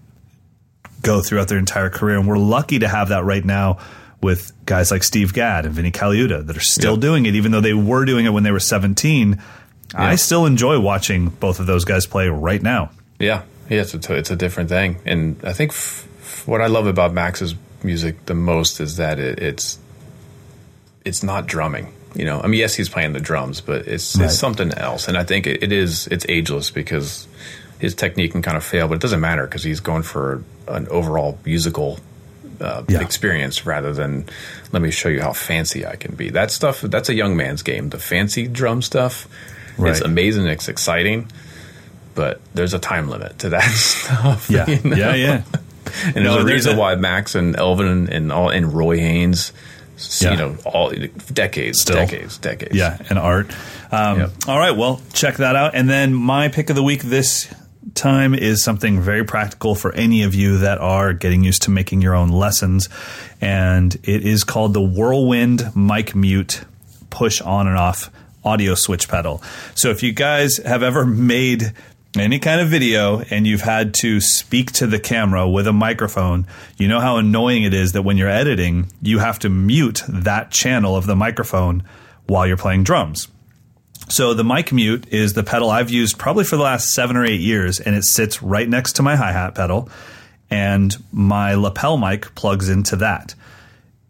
go throughout their entire career. And we're lucky to have that right now with guys like Steve Gadd and Vinnie Colaiuta that are still Yeah. doing it, even though they were doing it when they were 17. I still enjoy watching both of those guys play right now. Yeah, yes, it's a, it's a different thing, and I think f- f- what I love about Max's music the most is that it, it's it's not drumming. You know, I mean, yes, he's playing the drums, but it's Right. it's something else, and I think it, it is it's ageless because his technique can kind of fail, but it doesn't matter because he's going for an overall musical. Uh, Yeah. experience rather than let me show you how fancy I can be. That stuff that's a young man's game. The fancy drum stuff, Right. it's amazing, it's exciting, but there's a time limit to that stuff. Yeah. you know? Yeah, yeah. And there's a reason a- why Max and Elvin and all and Roy Haynes, s- Yeah. you know, all decades, Still. decades, decades. Yeah, and art. Um, Yep. All right, well, check that out. And then my pick of the week this time is something very practical for any of you that are getting used to making your own lessons. And it is called the Whirlwind Mic Mute Push On and Off Audio Switch Pedal. So if you guys have ever made any kind of video and you've had to speak to the camera with a microphone, you know how annoying it is that when you're editing, you have to mute that channel of the microphone while you're playing drums. So the mic mute is the pedal I've used probably for the last seven or eight years, and it sits right next to my hi hat pedal, and my lapel mic plugs into that.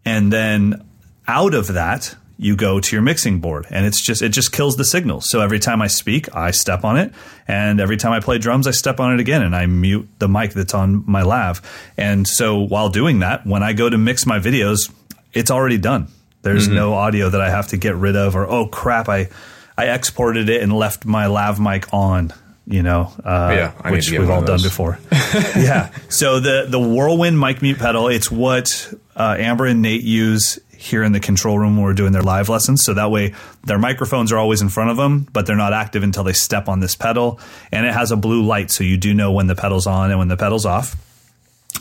And then out of that, you go to your mixing board, and it's just it just kills the signal. So every time I speak, I step on it, and every time I play drums, I step on it again, and I mute the mic that's on my lav. And so while doing that, when I go to mix my videos, it's already done. There's no audio that I have to get rid of, or oh crap, I I exported it and left my lav mic on. You know, uh, Yeah, which we've all done before. yeah. So the the whirlwind mic mute pedal, it's what uh, Amber and Nate use here in the control room when we're doing their live lessons. So that way their microphones are always in front of them, but they're not active until they step on this pedal. And it has a blue light, so you do know when the pedal's on and when the pedal's off.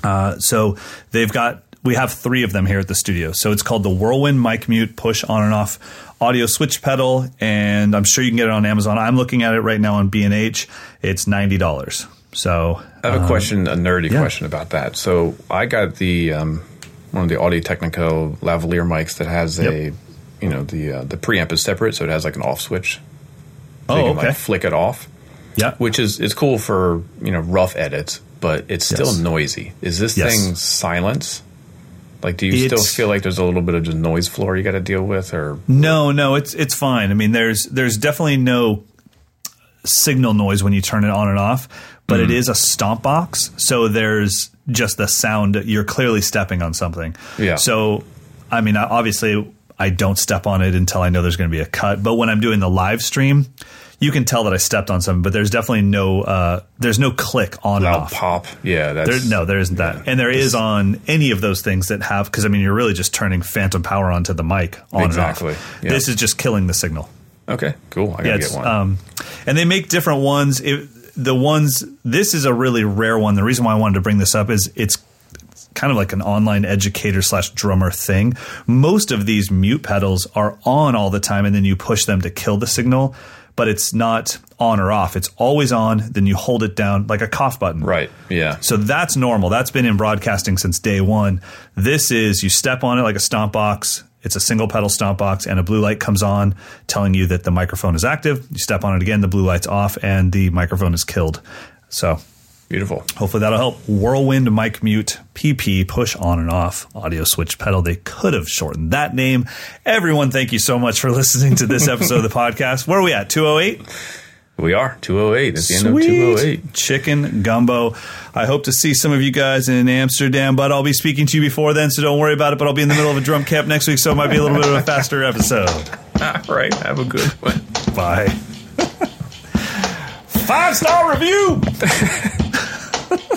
Uh, so they've got we have three of them here at the studio. So it's called the Whirlwind Mic Mute Push On and Off Audio Switch Pedal, and I'm sure you can get it on Amazon. I'm looking at it right now on B and H. It's ninety dollars. So I have a question, a nerdy yeah. question about that. So I got the um, one of the Audio Technica lavalier mics that has a, Yep. you know, the uh, the preamp is separate, so it has like an off switch. So Oh, you can okay. like flick it off, yeah, which is is cool for you know rough edits, but it's still Yes. noisy. Is this Yes. thing silence? Like, do you still feel like there's a little bit of just noise floor you got to deal with, or No, no, it's it's fine. I mean, there's there's definitely no signal noise when you turn it on and off, but it Mhm. is a stomp box. So there's just the sound. You're clearly stepping on something. Yeah. So, I mean, obviously, I don't step on it until I know there's going to be a cut. But when I'm doing the live stream, you can tell that I stepped on something, but there's definitely no uh, there's no click on and Loud off. pop. Yeah, that's There, no, there isn't that, and there is on any of those things that have because I mean you're really just turning phantom power onto the mic on Exactly, and off. yeah. This is just killing the signal. Okay, cool. I gotta Yeah, get one. Um, and they make different ones. It, the ones this is a really rare one. The reason why I wanted to bring this up is it's kind of like an online educator slash drummer thing. Most of these mute pedals are on all the time, and then you push them to kill the signal. But it's not on or off. It's always on. Then you hold it down like a cough button. Right. Yeah. So that's normal. That's been in broadcasting since day one. This is you step on it like a stomp box. It's a single pedal stomp box, and a blue light comes on telling you that the microphone is active. You step on it again, the blue light's off, and the microphone is killed. So beautiful. Hopefully that'll help. Whirlwind mic mute PP push on and off audio switch pedal. They could have shortened that name. Everyone, thank you so much for listening to this episode of the podcast. Where are we at? 208? We are 208. It's the end of Sweet. 208. Chicken gumbo. I hope to see some of you guys in Amsterdam, but I'll be speaking to you before then, so don't worry about it. But I'll be in the middle of a drum camp next week, so it might be a little bit of a faster episode. All right. Have a good one. Bye. Five star review.